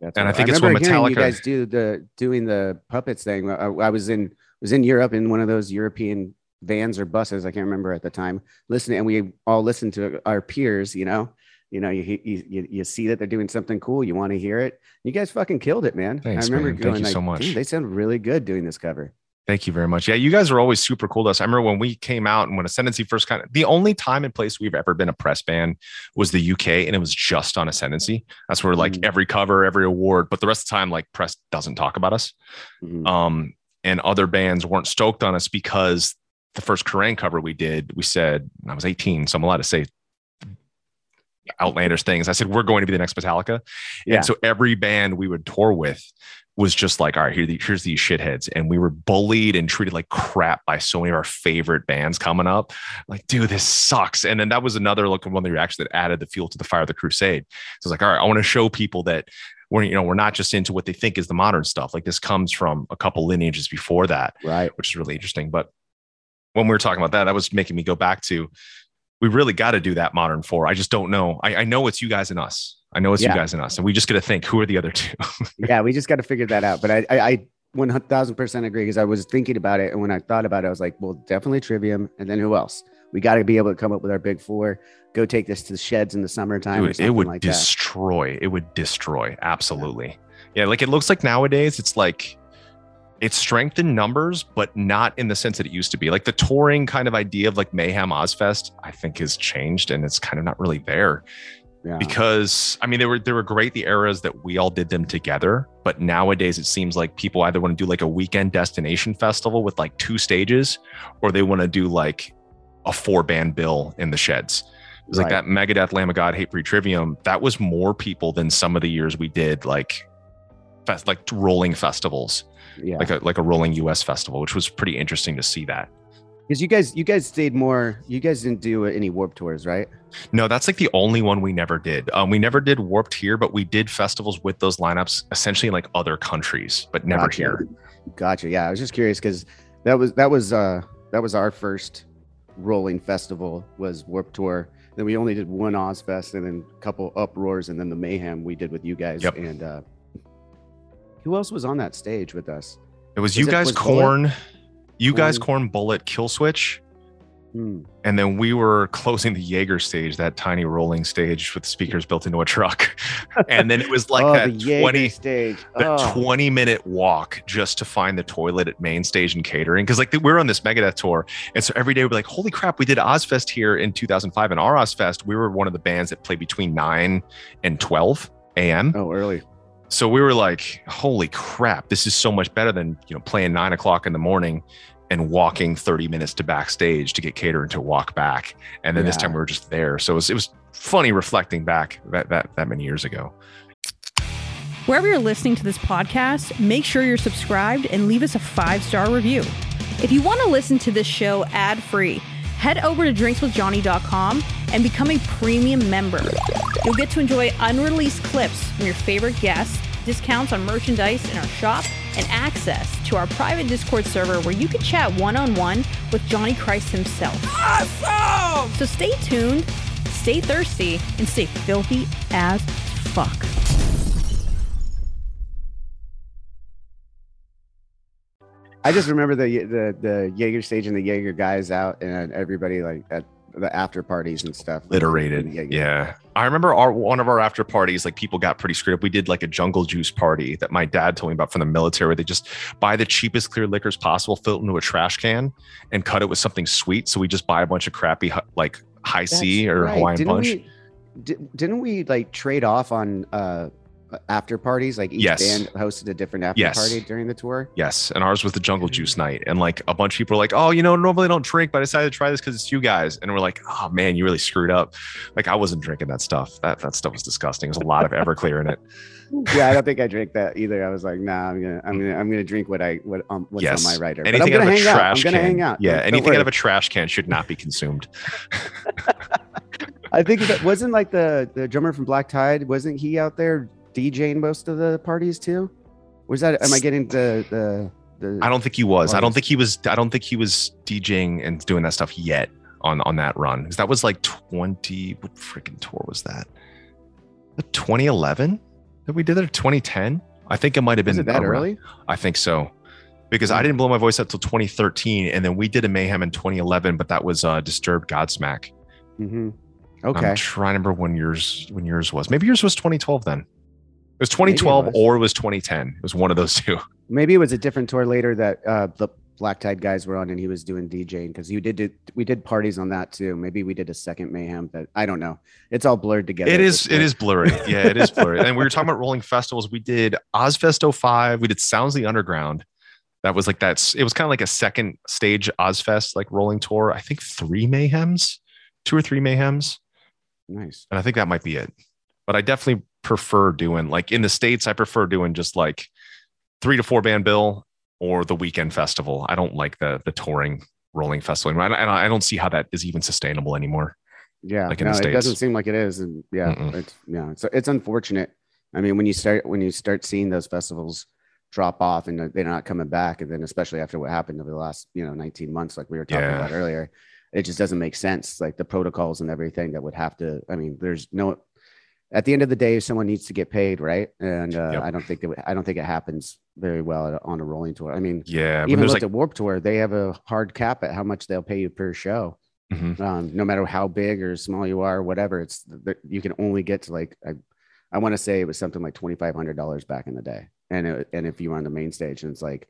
That's And I think it's when remember hearing you Metallica- guys do the doing the puppets thing. I, I was in was in Europe in one of those European vans or buses. I can't remember at the time. Listening, and we all listened to our peers. You know, you know, you you you, see that they're doing something cool. You want to hear it. You guys fucking killed it, man. Thanks, I remember man. Thank you like, so much. They sound really good doing this cover. Thank you very much. Yeah, you guys are always super cool to us. I remember when we came out and when Ascendancy first kind of the only time and place we've ever been a press band was the UK, and it was just on Ascendancy. That's where like Mm. every cover, every award, but the rest of the time, like press doesn't talk about us. Mhm. Um, and other bands weren't stoked on us because the first Kerrang cover we did, we said I was 18, so I'm allowed to say outlandish things. I said we're going to be the next Metallica, Yeah. and so every band we would tour with was just like, all right, here, here's these shitheads, and we were bullied and treated like crap by so many of our favorite bands coming up. Like, dude, this sucks. And then that was another look one of the reactions that added the fuel to the fire of the crusade. So it's like, all right, I want to show people that we're you know we're not just into what they think is the modern stuff. Like this comes from a couple lineages before that Right. which is really interesting. But when we were talking about that, that was making me go back to we really got to do that modern four. I just don't know. I, I know it's you guys and us. I know it's Yeah. you guys and us, and we just got to think who are the other two. yeah, we just got to figure that out. But I, I, I 1000% agree because I was thinking about it. And when I thought about it, I was like, well, definitely Trivium. And then who else? We got to be able to come up with our big four, go take this to the sheds in the summertime. Dude, it would like that. destroy. It would destroy. Absolutely. Yeah, like it looks like nowadays it's like it's strength in numbers, but not in the sense that it used to be. Like the touring kind of idea of like Mayhem Ozzfest, I think has changed and it's kind of not really there. Yeah. because I mean they were they were great the eras that we all did them together, but nowadays it seems like people either want to do like a weekend destination festival with like two stages, or they want to do like a four band bill in the sheds. It was like that Megadeth, Lamb of God, Hatebreed Trivium. That was more people than some of the years we did like fest like rolling festivals, Yeah. like a like a rolling US festival, which was pretty interesting to see that. Because you guys, you guys stayed more, you guys didn't do any warp tours, right? No, that's like the only one we never did. Um, we never did Warped here, but we did festivals with those lineups, essentially in like other countries, but never Gotcha. here. Gotcha. Yeah. I was just curious because that was, that was, uh, that was our first rolling festival was warp tour. Then we only did one Ozzfest and then a couple uproars and then the mayhem we did with you guys. Yep. And, uh, who else was on that stage with us? It was, Was you it- guys, was Bullet? Korn, you guys, Korn, Bullet, Killswitch, Hmm. and then we were closing the Jaeger stage, that tiny rolling stage with speakers built into a truck, and then it was like oh, that the twenty. stage. That Oh, 20 minute walk just to find the toilet at main stage and catering. Cause like we were on this Megadeth tour. And so every day we'd be like, holy crap, we did Ozzfest here in 2005. And our Ozzfest, we were one of the bands that played between 9 and 12 a.m. oh, early. So we were like, holy crap, this is so much better than, you know, playing nine o'clock in the morning and walking 30 minutes to backstage to get catering to walk back. And then this time we were just there. So it was, it was funny reflecting back that, that, that many years ago. Wherever you're listening to this podcast, make sure you're subscribed and leave us a five star review. If you want to listen to this show ad free, head over to drinkswithjohnny.com and become a premium member. You'll get to enjoy unreleased clips from your favorite guests, discounts on merchandise in our shop, and access to our private Discord server where you can chat one on one with Johnny Christ himself. Awesome! So stay tuned, stay thirsty, and stay filthy as fuck. I just remember the the the Jaeger stage and the Jaeger guys out and everybody like at the after parties and stuff. Literated. Jaeger. Yeah. I remember our one of our after parties, like people got pretty screwed up. We did like a jungle juice party that my dad told me about from the military where they just buy the cheapest clear liquors possible, fill it into a trash can, and cut it with something sweet. So we just buy a bunch of crappy like Hi-C or right. Hawaiian Didn't punch. we- di- didn't we like trade off on uh after parties? Like each Yes. band hosted a different after Yes. party during the tour. Yes, and ours was the Jungle Juice night, and like a bunch of people were like, "Oh, you know, normally I don't drink, but I decided to try this because it's you guys." And we're like, "Oh man, you really screwed up." Like I wasn't drinking that stuff. That that stuff was disgusting. There's a lot of Everclear in it. yeah, I don't think I drank that either. I was like, nah, I'm gonna, I'm gonna, I'm gonna drink what I, what, um, what's yes, on my writer. But I'm anything gonna out of a hang out. I'm trash gonna can. hang out. Yeah, Don't- anything worry. out of a trash can should not be consumed. I think that wasn't like the the drummer from Black Tide. Wasn't he out there DJing most of the parties too? Was that? Am I getting the the the? I don't think he was. I don't think he was. I don't think he was DJing and doing that stuff yet on on that run because that was like 20. What freaking tour was that? 2011 that we did it. 2010. I think it might have been that around- early? I think so. Because I didn't blow my voice up till 2013, and then we did a mayhem in 2011, but that was uh, Disturbed Godsmack. Mm-hmm. Okay. I'm trying to remember when yours when yours was. Maybe yours was 2012 then. It was 2012 was. or it was 2010. It was one of those two. Maybe it was a different tour later that uh, the Black Tide guys were on, and he was doing DJing because you did, did we did parties on that too. Maybe we did a second mayhem, but I don't know. It's all blurred together. It is it is blurry. Yeah, it is blurry. and we were talking about rolling festivals. We did Ozzfest 05. We did Sounds of the Underground. That was like that's it was kind of like a second stage Ozzfest like rolling tour. I think three mayhems, two or three mayhems. nice. And I think that might be it. But I definitely prefer doing like in the States, I prefer doing just like three to four band bill or the weekend festival. I don't like the the touring rolling festival. And I, I don't see how that is even sustainable anymore. Yeah, Like in no, it doesn't seem like it is, and yeah, Mm-mm. it's yeah, it's it's unfortunate. I mean, when you start when you start seeing those festivals drop off and they're not coming back, and then especially after what happened over the last you know 19 months, like we were talking Yeah. about earlier, it just doesn't make sense. Like the protocols and everything that would have to. I mean, there's no. At the end of the day, someone needs to get paid, right? And uh, Yep. I don't think that I don't think it happens very well on a rolling tour. I mean, Yeah. even looked like at Warp Tour, they have a hard cap at how much they'll pay you per show Mhm. um, no matter how big or small you are, whatever, it's you can only get to like I, I want to say it was something like twenty five hundred dollars back in the day, and it, and if you were on the main stage, and it's like,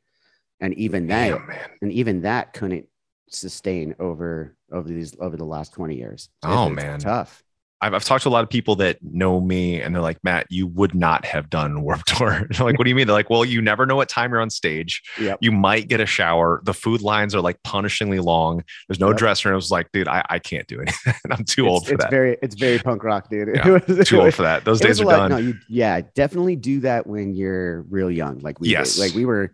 and even that, Damn, and even that couldn't sustain over over these over the last twenty years. Oh, man. tough. I've, I've talked to a lot of people that know me and they're like, Matt, you would not have done Warp Tour. They're like, what do you mean? They're like, well, you never know what time you're on stage. Yep. You might get a shower. The food lines are like punishingly long. There's no Yep. dressing room. I was like, dude, I, I can't do anything. I'm too old it's, for it's that. very it's very punk rock, dude. Yeah, was- too old for that. Those days are lot- done. No, you, yeah, definitely do that when you're real young. Like we, did. Yes. like we were.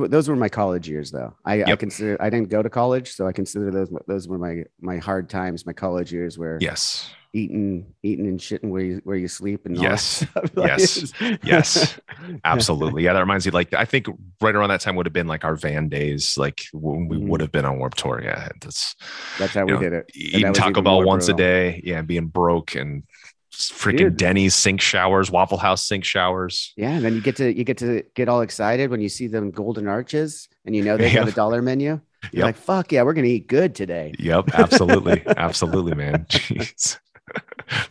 Those were my college years, though. I, I consider I didn't go to college, so I consider those those were my my hard times, my college years, where yes. eating eating and shitting where you where you sleep and Yes. Like, Yes. Yes. Absolutely. Yeah. That reminds me, like, I think right around that time would have been like our van days, like when we Mhm. would have been on Warp Tour. Yeah. That's That's how we know, did it. Eating Taco Bell once a day. Yeah. Being broke and freaking Dude. Denny's sink showers, Waffle House sink showers. Yeah, and then you get to you get to get all excited when you see them golden arches and you know they got Yep. a dollar menu. You're Yep. like, "Fuck yeah, we're gonna eat good today." Yep. Absolutely. absolutely, man. Jeez.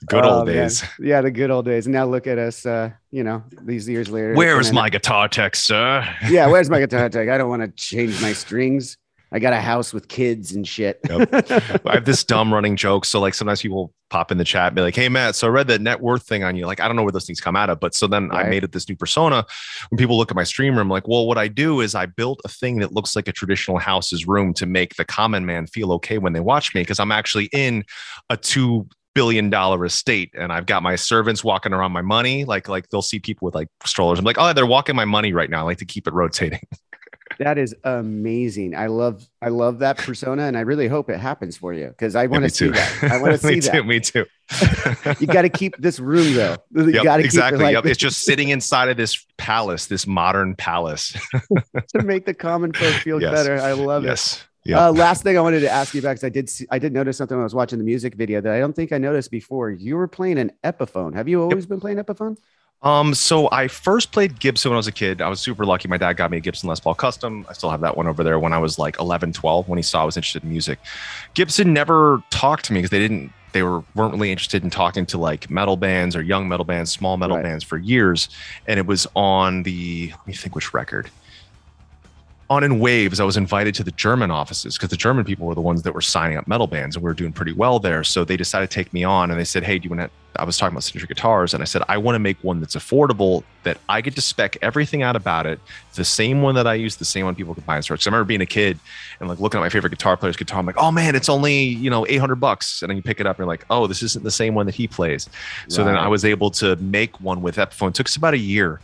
Good Oh, old man. days. Yeah, the good old days. And now look at us. Uh, you know, these years later. Where and my guitar tech, sir? Yeah, where's my guitar tech? I don't want to change my strings. I got a house with kids and shit. I have this dumb running joke. So like sometimes people pop in the chat and be like, Hey Matt, so I read that net worth thing on you. Like, I don't know where those things come out of. But so then I made it this new persona. When people look at my streamer, I'm like, well, what I do is I built a thing that looks like a traditional house's room to make the common man feel okay when they watch me. Cause I'm actually in a two billion dollar estate and I've got my servants walking around my money. Like, like they'll see people with like strollers. I'm like, oh, they're walking my money right now. I like to keep it rotating. that is amazing. I love I love that persona, and I really hope it happens for you because I want to see that. I want to see too. that. Me too. You got to keep this room though. You Yep, got to exactly. keep it yep. It's just sitting inside of this palace, this modern palace. to make the common folk feel Yes. better. I love it. yes. Yeah. Uh, last thing I wanted to ask you about because I did see, I did notice something when I was watching the music video that I don't think I noticed before. You were playing an Epiphone. Have you always been playing Epiphone? Um, so I first played Gibson when I was a kid. I was super lucky. My dad got me a Gibson Les Paul Custom. I still have that one over there when I was like 11, 12, when he saw I was interested in music. Gibson never talked to me because they didn't, they were, weren't really interested in talking to like metal bands or young metal bands, small metal Right. bands for years. And it was on the, let me think which record. On in waves, I was invited to the German offices because the German people were the ones that were signing up metal bands and we were doing pretty well there. So they decided to take me on and they said, Hey, do you want to? I was talking about signature guitars and I said, I want to make one that's affordable that I get to spec everything out about it. The same one that I use, the same one people can buy in stores. I remember being a kid and like looking at my favorite guitar player's guitar. I'm like, oh man, it's only, you know, 800 bucks. And then you pick it up and you're like, oh, this isn't the same one that he plays. So then I was able to make one with Epiphone. It took us about a year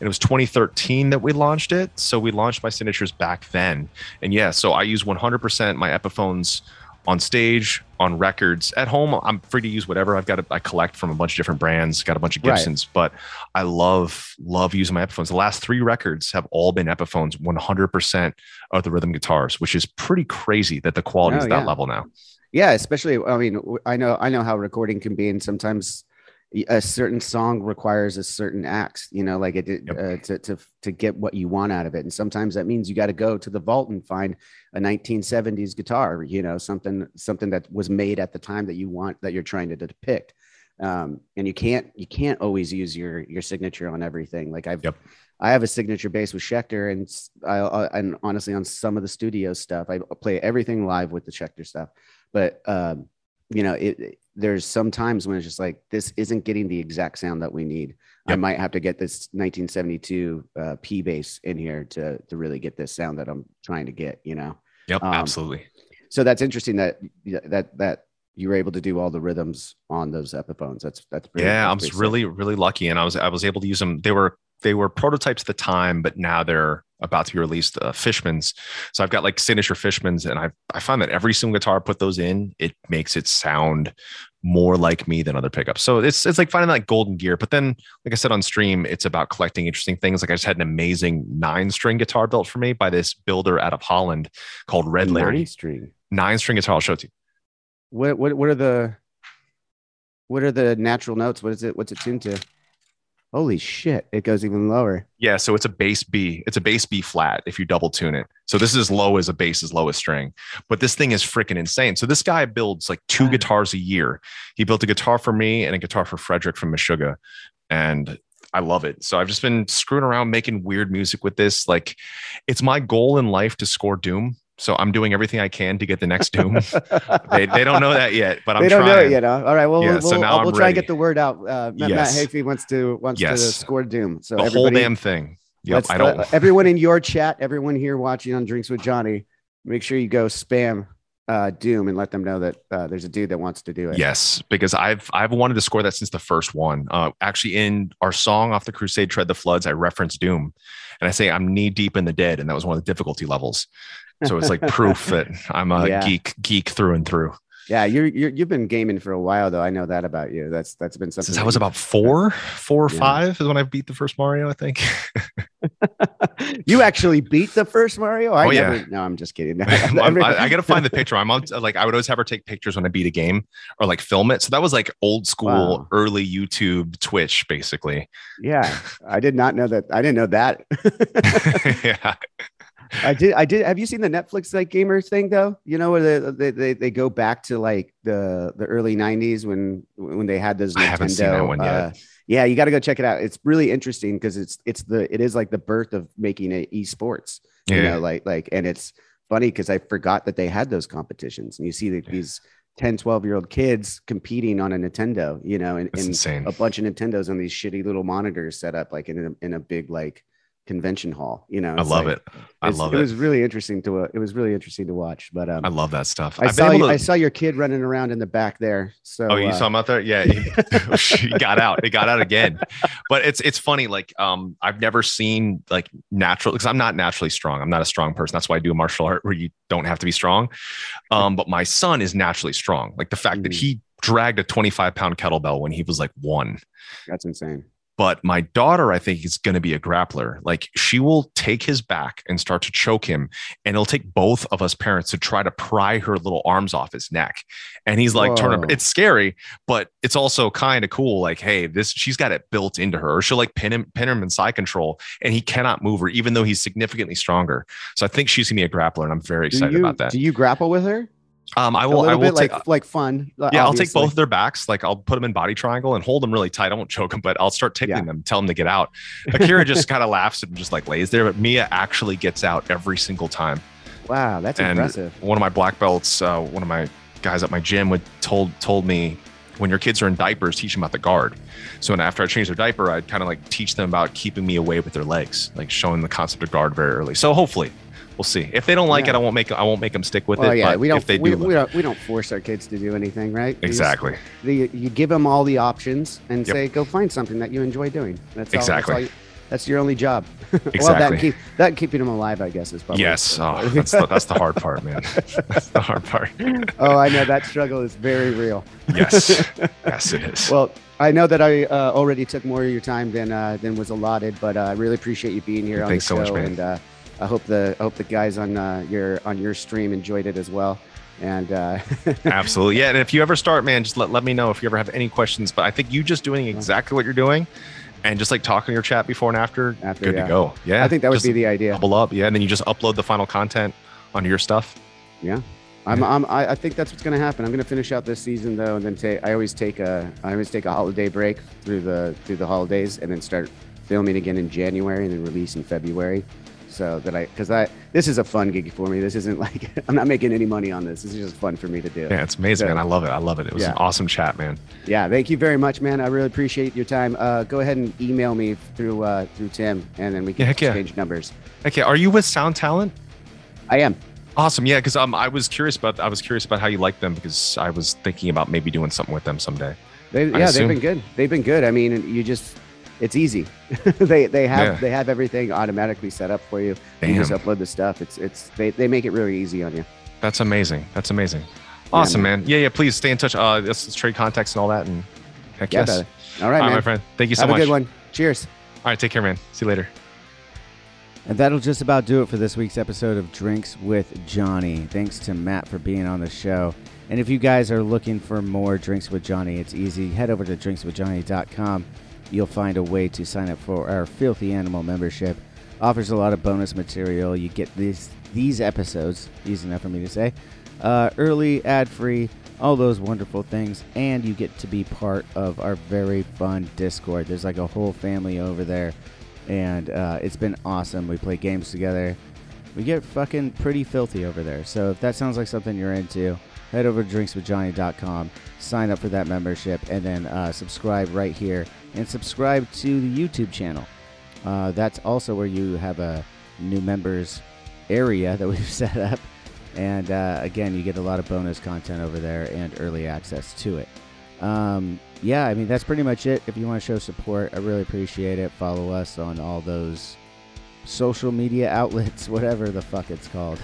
and it was 2013 that we launched it. So we launched my signatures back then. And yeah, so I use 100% my Epiphones on stage, on records. At home, I'm free to use whatever. I've got. A, I collect from a bunch of different brands. Got a bunch of Right. Gibsons, but I love love using my Epiphones. The last three records have all been Epiphones. 100% of the rhythm guitars, which is pretty crazy that the quality oh, is Oh, that yeah. level now. Yeah, especially I mean I know I know how recording can be, and sometimes a certain song requires a certain axe. You know, like it Yep. uh, to to to get what you want out of it, and sometimes that means you got to go to the vault and find a 1970s guitar. You know, something something that was made at the time that you want that you're trying to depict. Um, and you can't you can't always use your your signature on everything. Like I've Yep. I have a signature bass with Schecter, and I, I and honestly on some of the studio stuff, I play everything live with the Schecter stuff. But um, you know, it- there's some times when it's just like this isn't getting the exact sound that we need. I might have to get this 1972 uh, P bass in here to to really get this sound that I'm trying to get. You know, Yep, Um, absolutely. so that's interesting that that that you were able to do all the rhythms on those Epiphones. That's that's pretty, yeah, that's I was really really lucky, and I was I was able to use them. They were they were prototypes at the time, but now they're about to be released. Uh, Fishmans, so I've got like signature Fishmans, and I I find that every single guitar I put those in, it makes it sound more like me than other pickups. So it's it's like finding that golden gear. But then, like I said on stream, it's about collecting interesting things. Like I just had an amazing nine string guitar built for me by this builder out of Holland called Red Larry. Nine string. Nine string guitar. I'll show it to you. What what what are the what are the natural notes? What is it? What's it tuned to? Holy shit! It goes even lower. Yeah, so it's a bass B. It's a bass B flat if you double tune it. So this is as low as a bass as low as string. But this thing is freaking insane. So this guy builds like two Wow. guitars a year. He built a guitar for me and a guitar for Fredrik from Meshuggah. And I love it. So I've just been screwing around making weird music with this. Like it's my goal in life to score Doom. So I'm doing everything I can to get the next Doom. they, they don't know that yet, but I'm they don't trying. know it yet. Huh? All right. Well, Yeah, we'll, so we'll, now we'll I'm try and get the word out. Uh, Matt, Yes. Matt Heafy wants to wants to score Doom. So The whole damn thing. Yep. I don't. let- everyone in your chat, everyone here watching on Drinks with Johnny, make sure you go spam uh, Doom and let them know that uh, there's a dude that wants to do it. Yes, because I've I've wanted to score that since the first one. Uh, actually, in our song off the Crusade, "Tread the Floods," I reference Doom, and I say I'm knee deep in the dead, and that was one of the difficulty levels. So it's like proof that I'm a Yeah. geek geek through and through. Yeah, you're, you're you've been gaming for a while though. I know that about you. That's that's been something. Since that I was about four, four or Yeah. five is when I beat the first Mario. I think. you actually beat the first Mario. I Oh, yeah. No, I'm just kidding. I, I gotta find the picture. I'm on, like I would always have her take pictures when I beat a game or like film it. So that was like old school, Wow. early YouTube, Twitch, basically. yeah, I did not know that. I didn't know that. yeah. I did. I did. Have you seen the Netflix like gamer thing though? You know where they they, they, go back to like the the early '90s when when they had those. Nintendo, I haven't seen that one yet. uh, yeah, you got to go check it out. It's really interesting because it's it's the it is like the birth of making it esports. You Yeah. know, like like, and it's funny because I forgot that they had those competitions, and you see that these 10, 12 year old kids competing on a Nintendo. You know, and, and insane. a bunch of Nintendos on these shitty little monitors set up like in a, in a big like convention hall. You know, I love like- it. I love it it. was really interesting to uh, it was really interesting to watch. But um, I love that stuff. I I've saw you, to- I saw your kid running around in the back there. So Oh, you uh, saw him out there? Yeah, he, he got out. He got out again. But it's it's funny. Like, um, I've never seen like natural because I'm not naturally strong. I'm not a strong person. That's why I do martial art where you don't have to be strong. Um, but my son is naturally strong. Like the fact that Mhm. he dragged a 25 pound kettlebell when he was like one. that's insane. But my daughter, I think, is going to be a grappler. Like she will take his back and start to choke him, and it'll take both of us parents to try to pry her little arms off his neck. And he's like, "Turn Whoa. It's scary, but it's also kind of cool. Like, hey, this she's got it built into her. Or she'll like pin him, pin him in side control, and he cannot move her, even though he's significantly stronger. So I think she's gonna be a grappler, and I'm very excited you about that. do you grapple with her? Um, I will. I will take. like like fun. uh, yeah, I'll take obviously. both their backs. Like I'll put them in body triangle and hold them really tight. I won't choke them, but I'll start tickling Yeah. them, tell them to get out. Akira just kind of laughs and just like lays there, but Mia actually gets out every single time. Wow, that's and impressive. one of my black belts, uh, one of my guys at my gym would told told me when your kids are in diapers, teach them about the guard. So and after I change their diaper, I'd kind of like teach them about keeping me away with their legs, like showing the concept of guard very early. So hopefully, we'll see. If they don't like Yeah. it, I won't make I won't make them stick with Well, it. yeah, but we don't if they we, do, we don't we don't force our kids to do anything, right? We just- exactly. you give them all the options and Yep. say, go find something that you enjoy doing. That's all, Exactly. That's, all you, that's your only job. well, that Exactly. keep that keeping them alive, I guess, is probably. Yes, oh, that's the, that's the hard part, man. That's the hard part. oh, I know that struggle is very real. Yes, yes, it is. Well, I know that I uh, already took more of your time than uh, than was allotted, but uh, I really appreciate you being here on Thanks the so show, much, man. and uh, I hope the I hope the guys on uh, your on your stream enjoyed it as well. And uh, Absolutely, yeah. And if you ever start, man, just let let me know if you ever have any questions. But I think you just doing exactly what you're doing, and just like talking your chat before and after, After, good yeah. to go. Yeah, I think that would be the idea. double up. Yeah, and then you just upload the final content onto your stuff. Yeah. I'm, I'm, I I think that's what's going to happen. I'm going to finish out this season though, and then take. I always take a. I always take a holiday break through the through the holidays, and then start filming again in January, and then release in February. So that I, because I, this is a fun gig for me. This isn't like I'm not making any money on this. This is just fun for me to do. Yeah, it's amazing, So- man. I love it. I love it. It was Yeah. an awesome chat, man. Yeah, thank you very much, man. I really appreciate your time. Uh, go ahead and email me through uh, through Tim, and then we can Yeah, heck yeah. exchange numbers. Okay, are you with Sound Talent? I am. Awesome. Yeah, because um, I was curious about I was curious about how you like them because I was thinking about maybe doing something with them someday. They, yeah, assume. they've been good. They've been good. I mean, you just, it's easy. they they have Yeah. they have everything automatically set up for you. You just upload the stuff. It's it's they, they make it really easy on you. That's amazing. That's amazing. Awesome, man. Yeah, yeah. Please stay in touch. Uh, let's, let's trade contacts and all that. And heck Yeah, yes. All right, All right, man. my friend. Thank you so have much. Have a good one. Cheers. All right, take care, man. See you later. And that'll just about do it for this week's episode of Drinks with Johnny. Thanks to Matt for being on the show. And if you guys are looking for more Drinks with Johnny, it's easy. Head over to drinkswithjohnny.com. You'll find a way to sign up for our Filthy Animal membership. Offers a lot of bonus material. You get these these episodes, easy enough for me to say, uh, early, ad free, all those wonderful things, and you get to be part of our very fun Discord. There's like a whole family over there and uh, it's been awesome. We play games together. We get fucking pretty filthy over there. So if that sounds like something you're into, head over to drinkswithjohnny.com, sign up for that membership, and then uh, subscribe right here. And subscribe to the YouTube channel. Uh, that's also where you have a new members area that we've set up. And uh, again, you get a lot of bonus content over there and early access to it. Um, yeah, I mean, that's pretty much it. If you want to show support, I really appreciate it. Follow us on all those social media outlets, whatever the fuck it's called.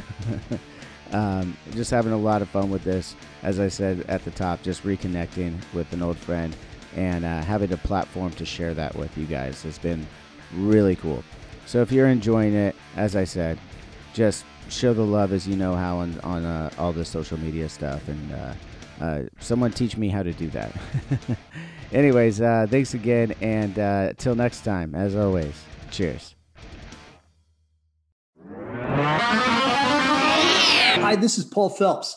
um, just having a lot of fun with this. As I said at the top, just reconnecting with an old friend and uh, having a platform to share that with you guys has been really cool. So if you're enjoying it, as I said, just show the love as you know how on, on uh, all the social media stuff and uh, uh, someone teach me how to do that. Anyways, uh, thanks again, and uh, till next time, as always, cheers. Hi, this is Paul Phelps,